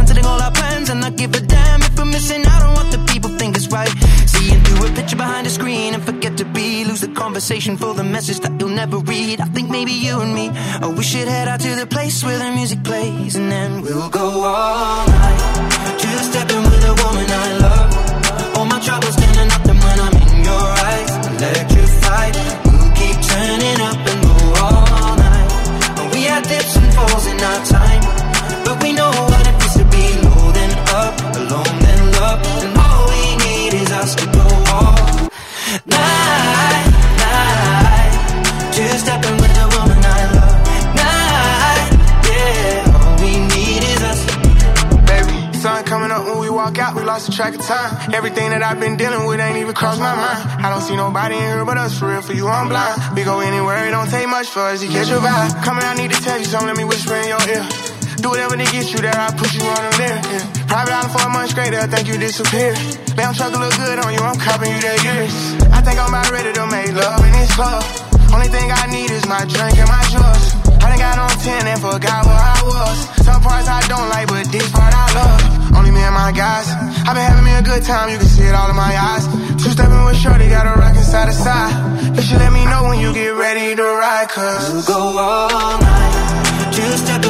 canceling all our plans and not give a damn if we're missing out on what the people think is right. Seeing through a picture behind a screen and forget to be. Lose the conversation for the message that you'll never read. I think maybe you and me, oh, we should head out to the place where the music plays and then we'll go all night. Just stepping with a woman I love. All my troubles turning nothing when I'm in your eyes. Electrified, night, night. Just stepping with the woman I love. Night, yeah. All we need is us. Baby, sun coming up when we walk out, we lost the track of time. Everything that I've been dealing with ain't even crossed my mind. I don't see nobody in here but us, for real, for you, I'm blind. We go anywhere, it don't take much for us to catch your vibe. Coming, I need to tell you something, let me whisper in your ear. Do whatever to get you there, I put you on a mirror. Yeah. Private island for a month straight, they'll think you disappeared. Lamb truck look good on you, I'm copping you that years. I think I'm about ready to make love in this club. Only thing I need is my drink and my drugs. I done got on 10 and forgot where I was. Some parts I don't like, but this part I love. Only me and my guys. I've been having me a good time, you can see it all in my eyes. Two stepping with Shorty, got a rockin' side to side. You should let me know when you get ready to ride, cause We'll go all night. Just stepping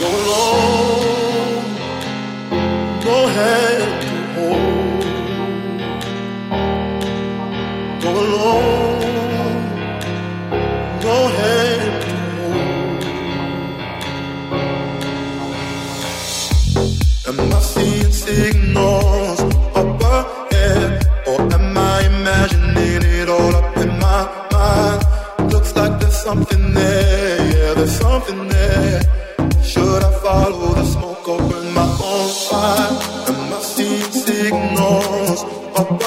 Go alone, no hold. Go alone, no hand to hold. Am I seeing signals up ahead, or am I imagining it all up in my mind? Looks like there's something there, yeah, there's something there. Should I follow the smoke or burn my own fire? Am I seeing signals up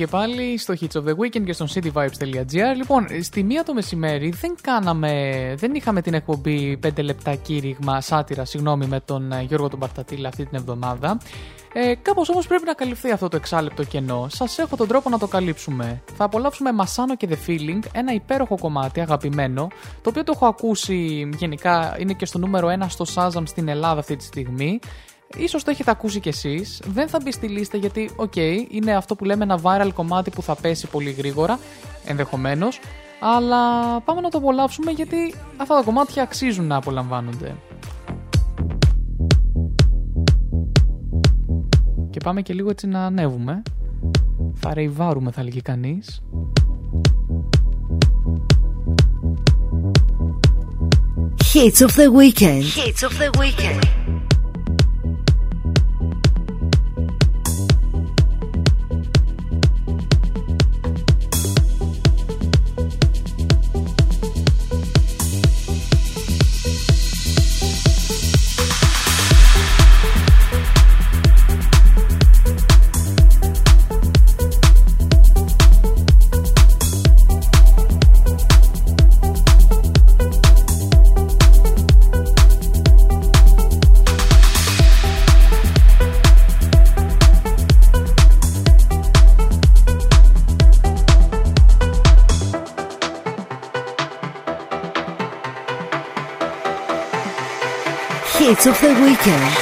και πάλι στο Hits of the Weekend και στο cityvibes.gr. Λοιπόν, στη μία το μεσημέρι δεν κάναμε, δεν είχαμε την εκπομπή 5 λεπτά κήρυγμα, σάτυρα, συγγνώμη, με τον ε, Γιώργο τον Παρτατήλα αυτή την εβδομάδα. Ε, Κάπως όμως πρέπει να καλυφθεί αυτό το εξάλεπτο κενό. Σας έχω τον τρόπο να το καλύψουμε. Θα απολαύσουμε Μασάνο και The Feeling, ένα υπέροχο κομμάτι, αγαπημένο, το οποίο το έχω ακούσει γενικά, είναι και στο νούμερο 1 στο Shazam στην Ελλάδα αυτή τη στιγμή. Ίσως το έχετε ακούσει κι εσείς, δεν θα μπει στη λίστα γιατί, οκ, είναι αυτό που λέμε ένα viral κομμάτι που θα πέσει πολύ γρήγορα, ενδεχομένως, αλλά πάμε να το απολαύσουμε γιατί αυτά τα κομμάτια αξίζουν να απολαμβάνονται. Και πάμε και λίγο έτσι να ανέβουμε. Θα ρεϊβάρουμε θα λέγει κανείς. Hits of the weekend. Hits of the weekend. Weekend.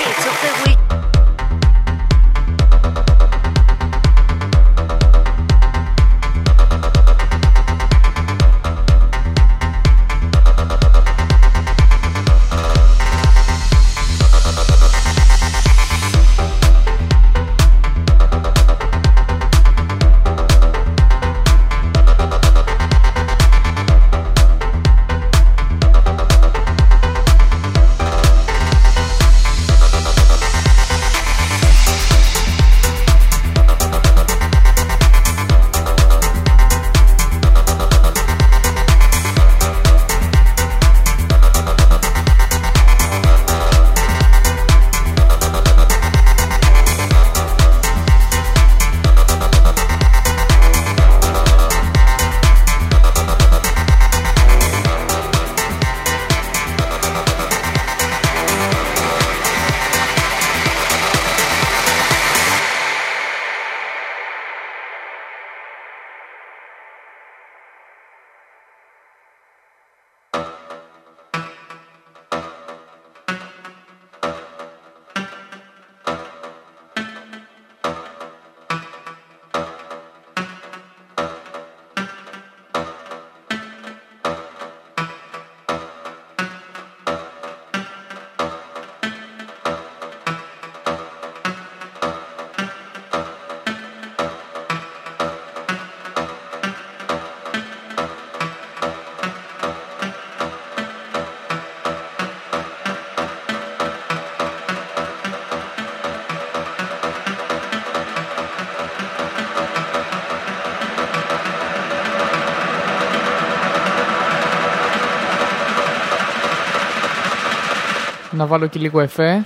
Να βάλω και λίγο εφέ.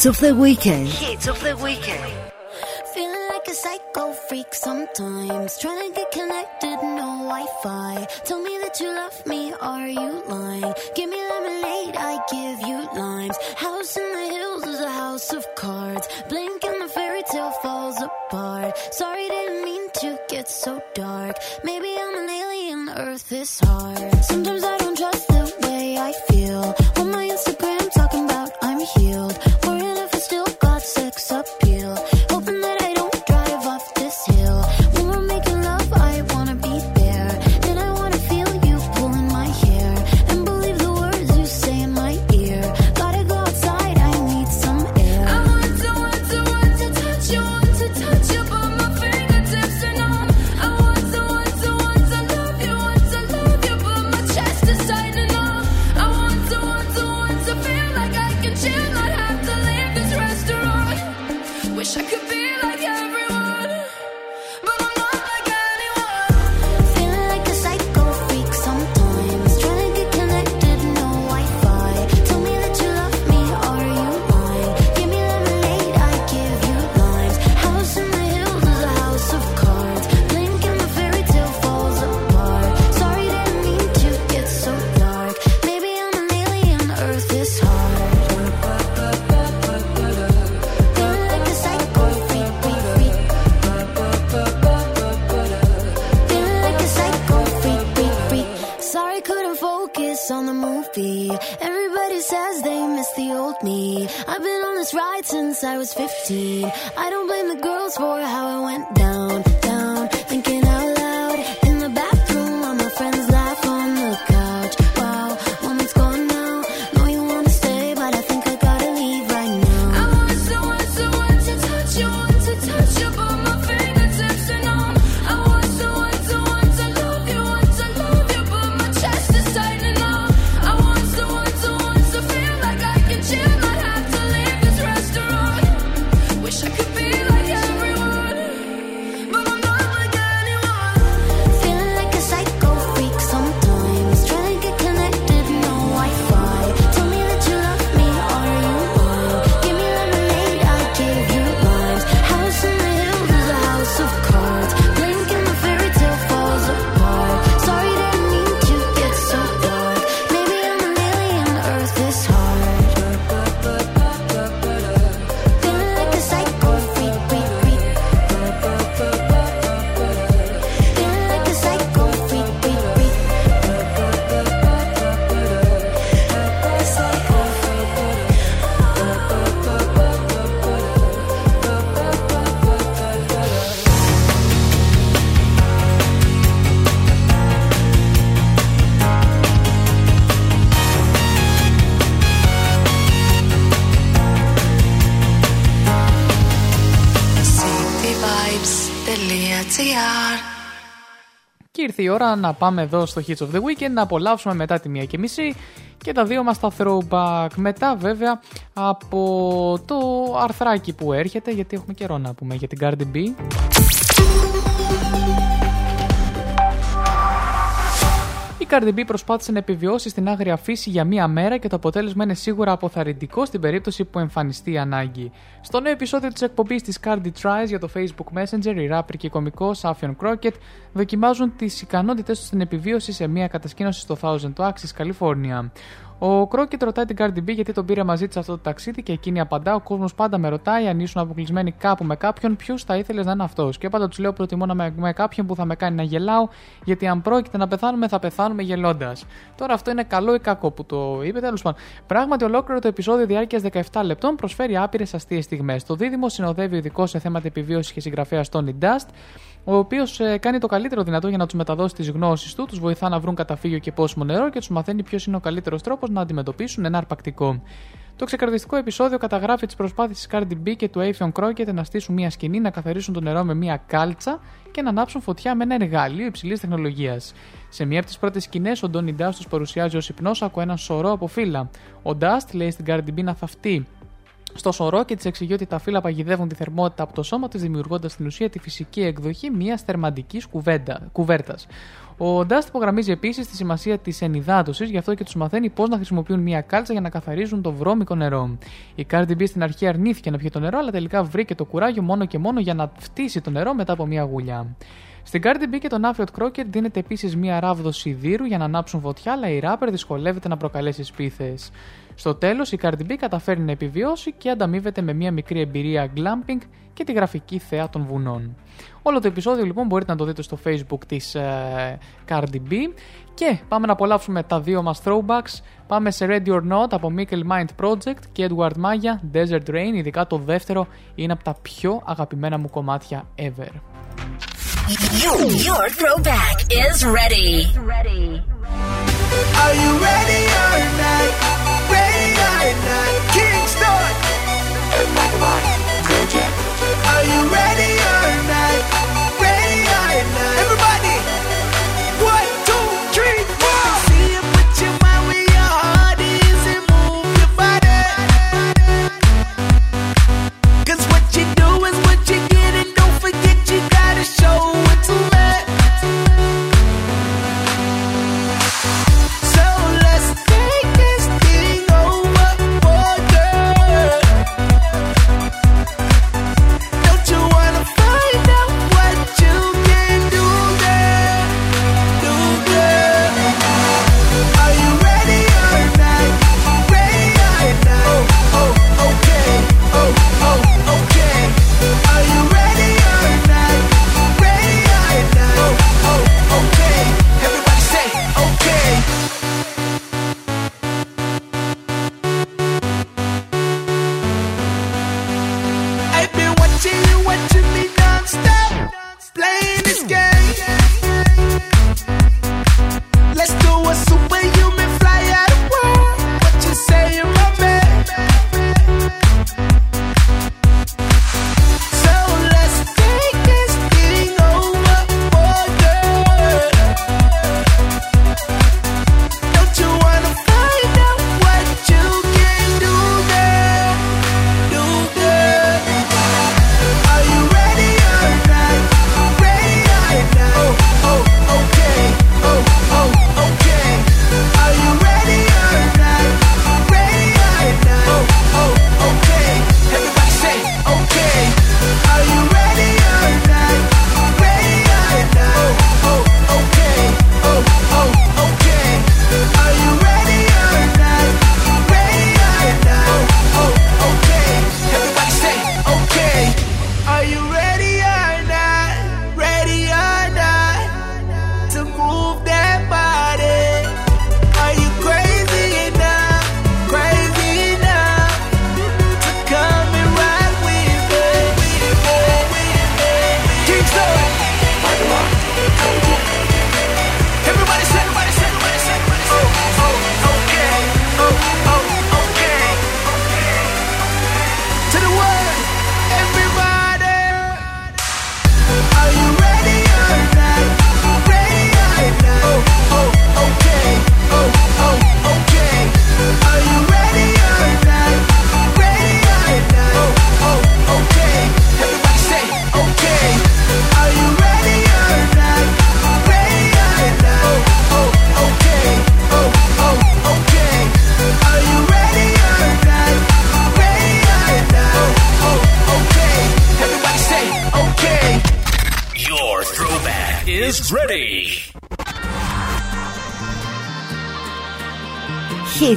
Hits of the weekend. Hits of the weekend. Feeling like a psycho freak sometimes. Και ήρθε η ώρα να πάμε εδώ στο Hits of the Weekend να απολαύσουμε μετά τη μία και μισή και τα δύο μας τα throwback. Μετά βέβαια από το αρθράκι που έρχεται γιατί έχουμε καιρό να πούμε για την Cardi B. Cardi B προσπάθησε να επιβιώσει στην άγρια φύση για μία μέρα και το αποτέλεσμα είναι σίγουρα αποθαρρυντικό στην περίπτωση που εμφανιστεί η ανάγκη. Στο νέο επεισόδιο της εκπομπής της Cardi Tries για το Facebook Messenger, η ράπερ και κωμικό Safion Crockett δοκιμάζουν τις ικανότητέ τους στην επιβίωση σε μία κατασκήνωση στο Thousand Oaks, Καλιφόρνια. Ο Κρόκετ ρωτάει την Cardi B γιατί τον πήρε μαζί της αυτό το ταξίδι και εκείνη απαντά: Ο κόσμος πάντα με ρωτάει αν ήσουν αποκλεισμένοι κάπου με κάποιον, ποιου θα ήθελες να είναι αυτός. Και πάντα τους λέω: Προτιμώ να είμαι με κάποιον που θα με κάνει να γελάω, γιατί αν πρόκειται να πεθάνουμε, θα πεθάνουμε γελώντας. Τώρα αυτό είναι καλό ή κακό που το είπε, τέλος πάντων. Πράγματι, ολόκληρο το επεισόδιο διάρκειας 17 λεπτών προσφέρει άπειρες αστείες στιγμές. Το δίδυμο συνοδεύει ο ειδικό σε θέματα επιβίωσης και συγγραφέας Tony Dust, ο οποίος κάνει το καλύτερο δυνατό για να τους μεταδώσει τις γνώσεις του, τους βοηθά να βρουν καταφύγιο και πόσιμο νερό και τους μαθαίνει ποιος είναι ο καλύτερος τρόπος να αντιμετωπίσουν ένα αρπακτικό. Το ξεκαρδιστικό επεισόδιο καταγράφει τις προσπάθειες της Cardi B και του Afion Crockett να στήσουν μια σκηνή, να καθαρίσουν το νερό με μια κάλτσα και να ανάψουν φωτιά με ένα εργαλείο υψηλής τεχνολογίας. Σε μία από τις πρώτες σκηνές, ο Donny Dust του παρουσιάζει ως υπνόσακο ένα σωρό από φύλλα. Ο Dust λέει στην Cardi B να θαυτεί Στο σωρό και της εξηγεί ότι τα φύλλα παγιδεύουν τη θερμότητα από το σώμα της, δημιουργώντας στην ουσία τη φυσική εκδοχή μιας θερμαντικής κουβέρτας. Ο Ντάστ υπογραμμίζει επίσης τη σημασία της ενυδάτωσης, γι' αυτό και τους μαθαίνει πώς να χρησιμοποιούν μια κάλτσα για να καθαρίζουν το βρώμικο νερό. Η Cardi B στην αρχή αρνήθηκε να πιει το νερό, αλλά τελικά βρήκε το κουράγιο μόνο και μόνο για να φτύσει το νερό μετά από μια γουλιά. Στην Cardi B και τον Άφριοτ Κρόκερ δίνεται επίσης μια ράβδο σιδήρου για να ανάψουν φωτιά, αλλά η ράπερ δυσκολεύεται να προκαλέσει σπίθες. Στο τέλος, η Cardi B καταφέρει να επιβιώσει και ανταμείβεται με μια μικρή εμπειρία glamping και τη γραφική θέα των βουνών. Όλο το επεισόδιο λοιπόν μπορείτε να το δείτε στο facebook της ε, Cardi B και πάμε να απολαύσουμε τα δύο μας throwbacks. Πάμε σε Ready or Not από Mickle Mind Project και Edward Maya Desert Rain, ειδικά το δεύτερο είναι από τα πιο αγαπημένα μου κομμάτια ever. Your, your throwback is ready. Are you ready or not? Kingston. Are you ready?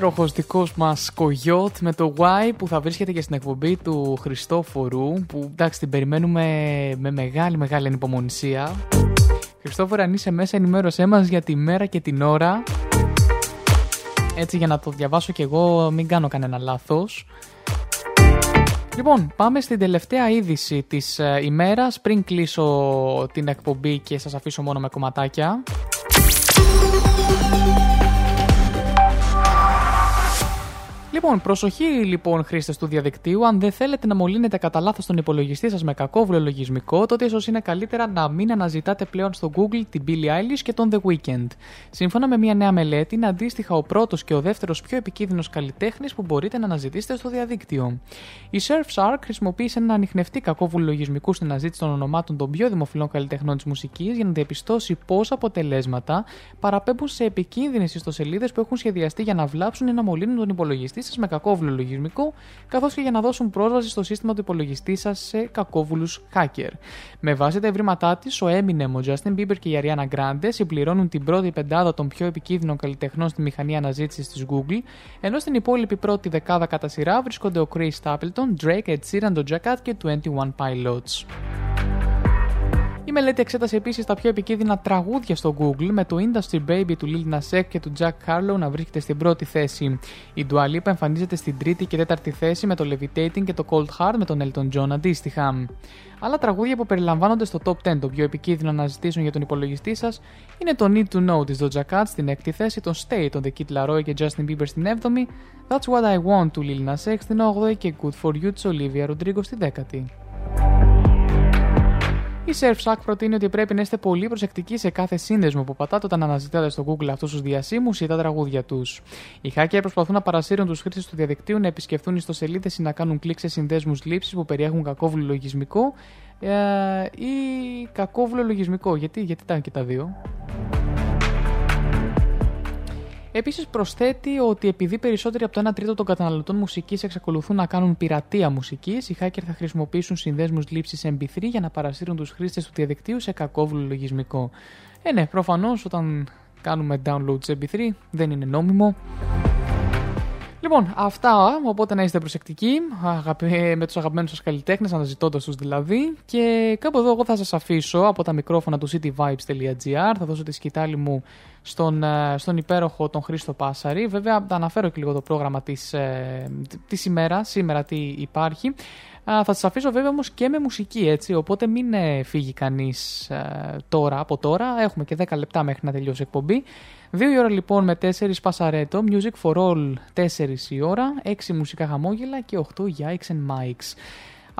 υπέροχος δικό μας Κογιότ με το Y που θα βρίσκεται και στην εκπομπή του Χριστόφορου που εντάξει την περιμένουμε με μεγάλη μεγάλη ανυπομονησία. Χριστόφορα αν είσαι μέσα ενημέρωσέ μας για τη μέρα και την ώρα έτσι για να το διαβάσω κι εγώ μην κάνω κανένα λάθος. Λοιπόν, πάμε στην τελευταία είδηση της ε, ημέρας πριν κλείσω την εκπομπή και σας αφήσω μόνο με κομματάκια. Λοιπόν, προσοχή λοιπόν χρήστε του διαδικτύου. Αν δεν θέλετε να μολύνετε κατά λάθος τον υπολογιστή σας με κακόβουλο λογισμικό, τότε ίσως είναι καλύτερα να μην αναζητάτε πλέον στο Google την Billie Eilish και τον The Weeknd. Σύμφωνα με μια νέα μελέτη, είναι αντίστοιχα ο πρώτος και ο δεύτερος πιο επικίνδυνος καλλιτέχνης που μπορείτε να αναζητήσετε στο διαδίκτυο. Η Surfshark χρησιμοποίησε ένα ανοιχνευτή κακόβουλο λογισμικού στην αναζήτηση των ονομάτων των πιο δημοφιλών καλλιτεχνών της μουσικής για να διαπιστώσει πόσα αποτελέσματα παραπέμπουν σε επικίνδυνες ιστοσελίδες που έχουν σχεδιαστεί για να βλάψουν ή να μολύνουν τον υπολογιστή σα με κακόβουλο λογισμικό, καθώς και για να δώσουν πρόσβαση στο σύστημα του υπολογιστή σας σε κακόβουλους hacker. Με βάση τα ευρήματά της, ο Eminem, ο Justin Bieber και η Ariana Grande συμπληρώνουν την πρώτη πεντάδα των πιο επικίνδυνων καλλιτεχνών στη μηχανή αναζήτησης της Google, ενώ στην υπόλοιπη πρώτη δεκάδα κατά σειρά βρίσκονται ο Chris Stapleton, Drake, Ed Sheeran, Doja Cat και 21 Pilots. Η μελέτη εξέτασε επίσης τα πιο επικίνδυνα τραγούδια στο Google με το Industry Baby του Lil Nas X και του Jack Harlow να βρίσκεται στην πρώτη θέση. Η Dua Lipa εμφανίζεται στην τρίτη και τέταρτη θέση με το Levitating και το Cold Heart με τον Elton John αντίστοιχα. Άλλα τραγούδια που περιλαμβάνονται στο top 10 των πιο επικίνδυνων αναζητήσεων για τον υπολογιστή σας είναι το Need to Know της Doja Cat στην έκτη θέση, το Stay των The Kid Laroi και Justin Bieber στην 7η, That's What I Want του Lil Nas X στην 8η και Good For You της Olivia Rodrigo στη 10η. Η Surfshack προτείνει ότι πρέπει να είστε πολύ προσεκτικοί σε κάθε σύνδεσμο που πατάτε όταν αναζητάτε στο Google αυτούς τους διασύμους ή τα τραγούδια τους. Οι hackers προσπαθούν να παρασύρουν τους χρήστες του διαδικτύου να επισκεφθούν ιστοσελίδες ή να κάνουν κλικ σε συνδέσμους λήψης που περιέχουν κακόβουλο λογισμικό ε, ή κακόβουλο λογισμικό. Γιατί, γιατί ήταν και τα δύο. Επίσης, προσθέτει ότι επειδή περισσότεροι από το 1 τρίτο των καταναλωτών μουσικής εξακολουθούν να κάνουν πειρατεία μουσικής, οι hackers θα χρησιμοποιήσουν συνδέσμους λήψης MP3 για να παρασύρουν τους χρήστες του διαδικτύου σε κακόβουλο λογισμικό. Ε, ναι, προφανώς όταν κάνουμε download σε MP3 δεν είναι νόμιμο. Λοιπόν, αυτά, οπότε να είστε προσεκτικοί αγαπη- με τους αγαπημένους σας καλλιτέχνες, αναζητώντας τους δηλαδή. Και κάπου εδώ εγώ θα σας αφήσω από τα μικρόφωνα του cityvibes.gr, θα δώσω τη σκητάλη μου στον, ε, στον υπέροχο τον Χρήστο Πάσαρη. Βέβαια, θα αναφέρω και λίγο το πρόγραμμα της, ε, της ημέρας, σήμερα τι υπάρχει. Α, θα σας αφήσω βέβαια όμως και με μουσική έτσι, οπότε μην ε, φύγει κανείς ε, τώρα από τώρα. Έχουμε και 10 λεπτά μέχρι να τελειώσει η εκπομπή. 2 η ώρα λοιπόν με 4 πασαρέτο, Music for All 4 η ώρα, 6 μουσικά χαμόγελα και 8 για X and Mics.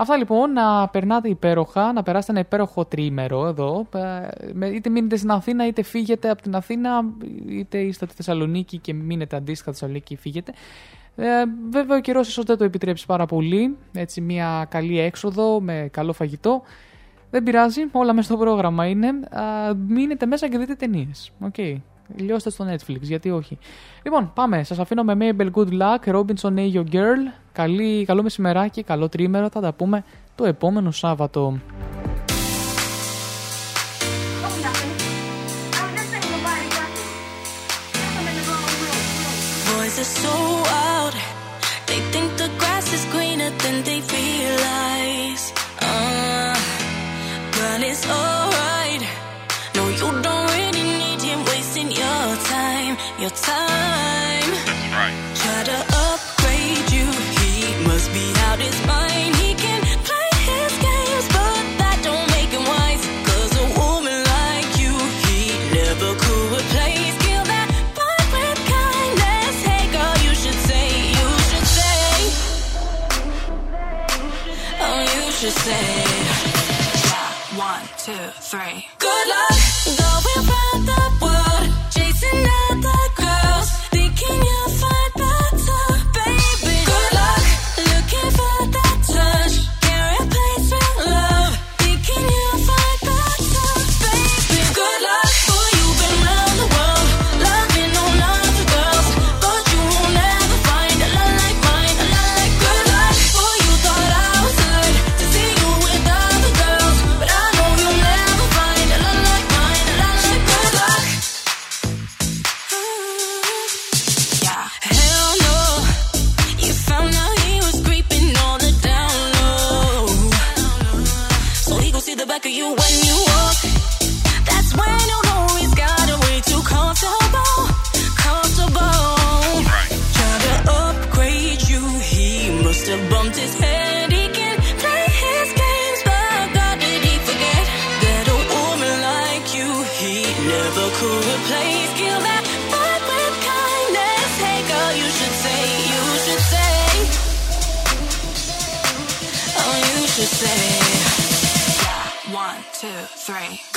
Αυτά λοιπόν, να περνάτε υπέροχα, να περάσετε ένα υπέροχο τρίμερο εδώ. ε, με- Είτε μείνετε στην Αθήνα, είτε φύγετε από την Αθήνα, είτε είστε στη Θεσσαλονίκη και μείνετε αντίστοιχα στη Θεσσαλονίκη και φύγετε. Ε, βέβαια ο καιρός ίσως δεν το επιτρέψει πάρα πολύ, έτσι μια καλή έξοδο με καλό φαγητό. Δεν πειράζει, όλα μέσα στο πρόγραμμα είναι. Α, μείνετε μέσα και δείτε ταινίες. Οκ. Λιώστε στο Netflix, γιατί όχι. Λοιπόν, πάμε. Σας αφήνω με Mabel Good Luck, Robinson A. Your Girl. Καλή, καλό μεσημεράκι, καλό τρίμερο. Θα τα πούμε το επόμενο Σάββατο. Your time. That's right. Try to upgrade you. He must be out his mind. He can play his games, but that don't make him wise. 'Cause a woman like you, he never could replace. Kill that fight with kindness. Hey, girl, you should say, you should say. Oh, you should say. One, two, three. Good luck Sorry.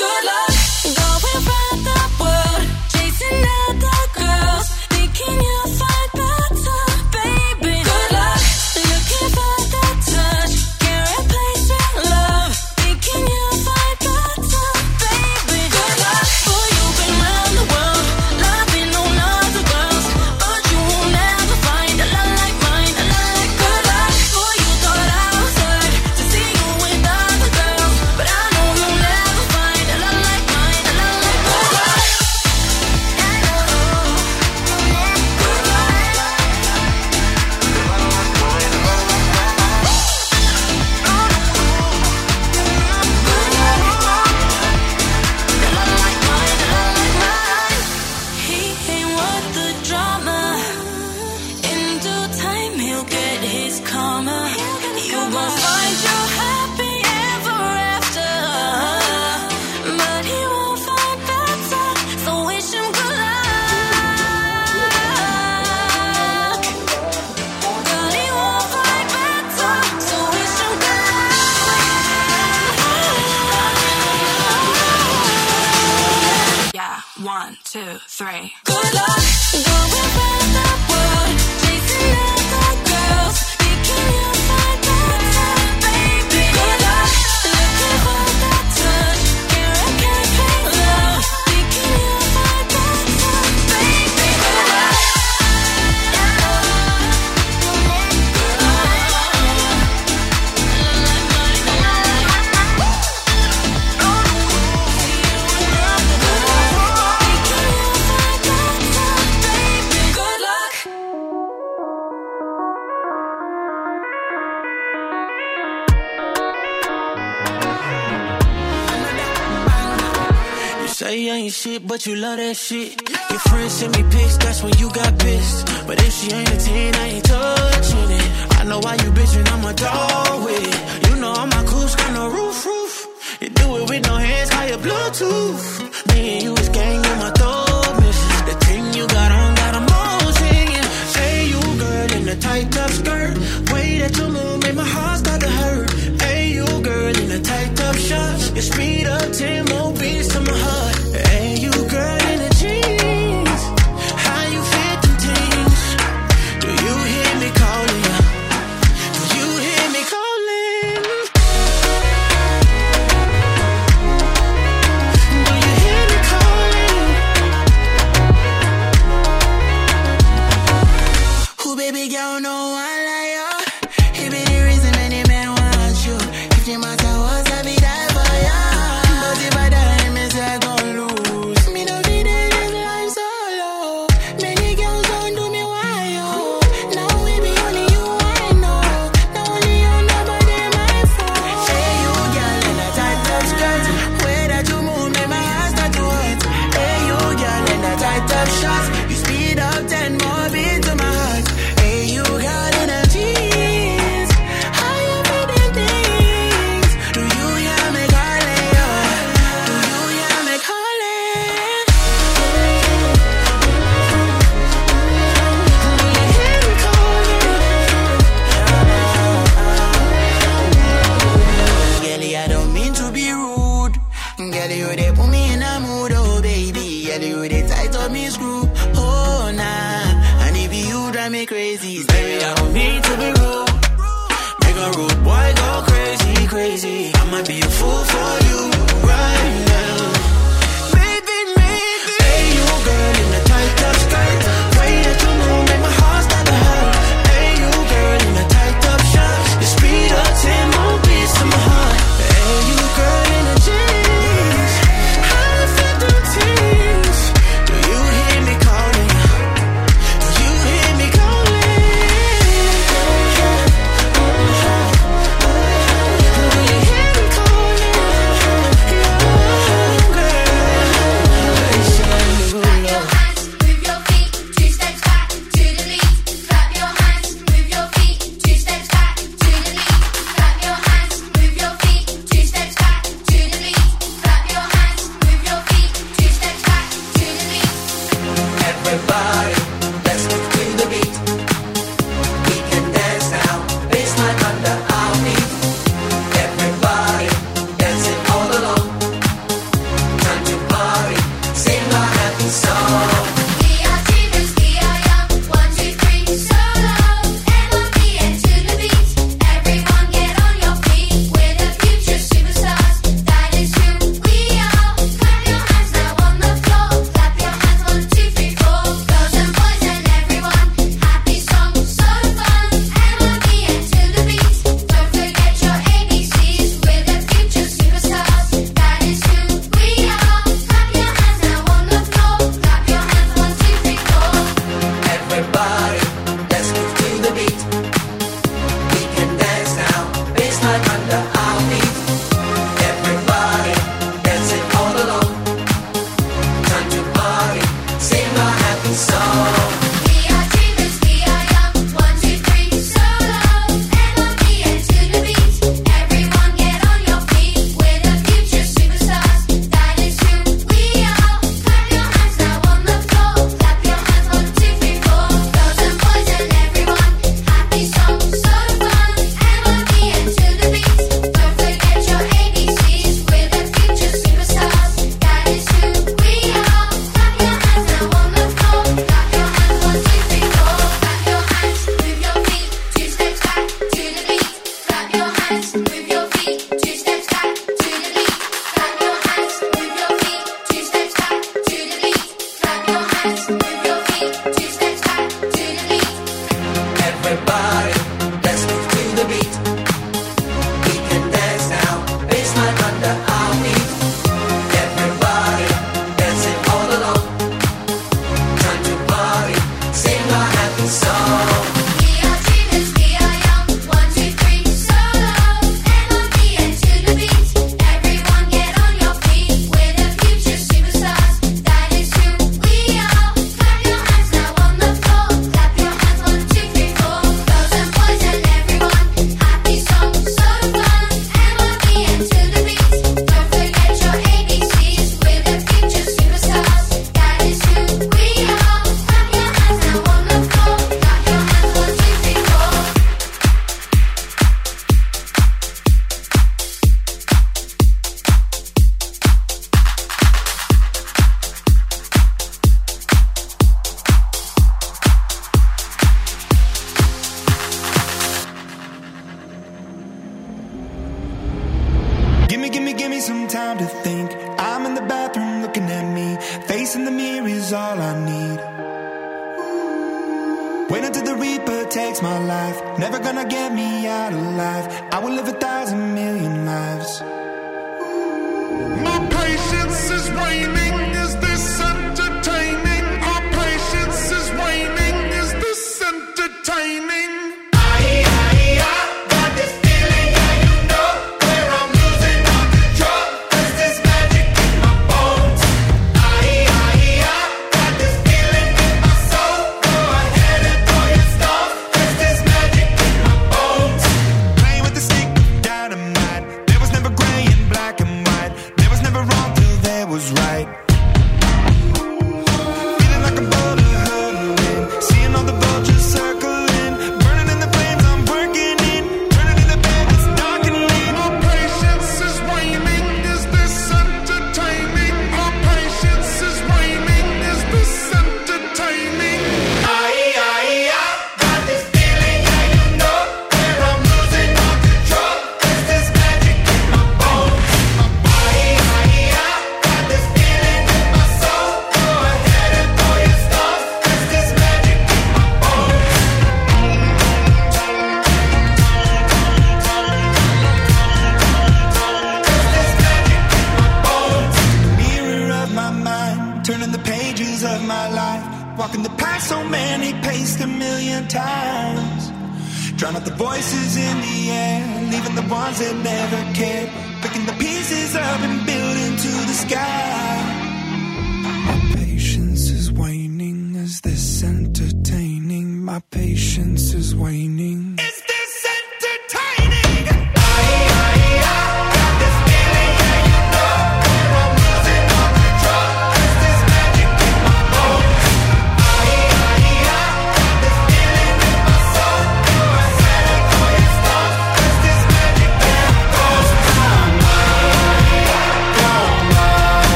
Shit.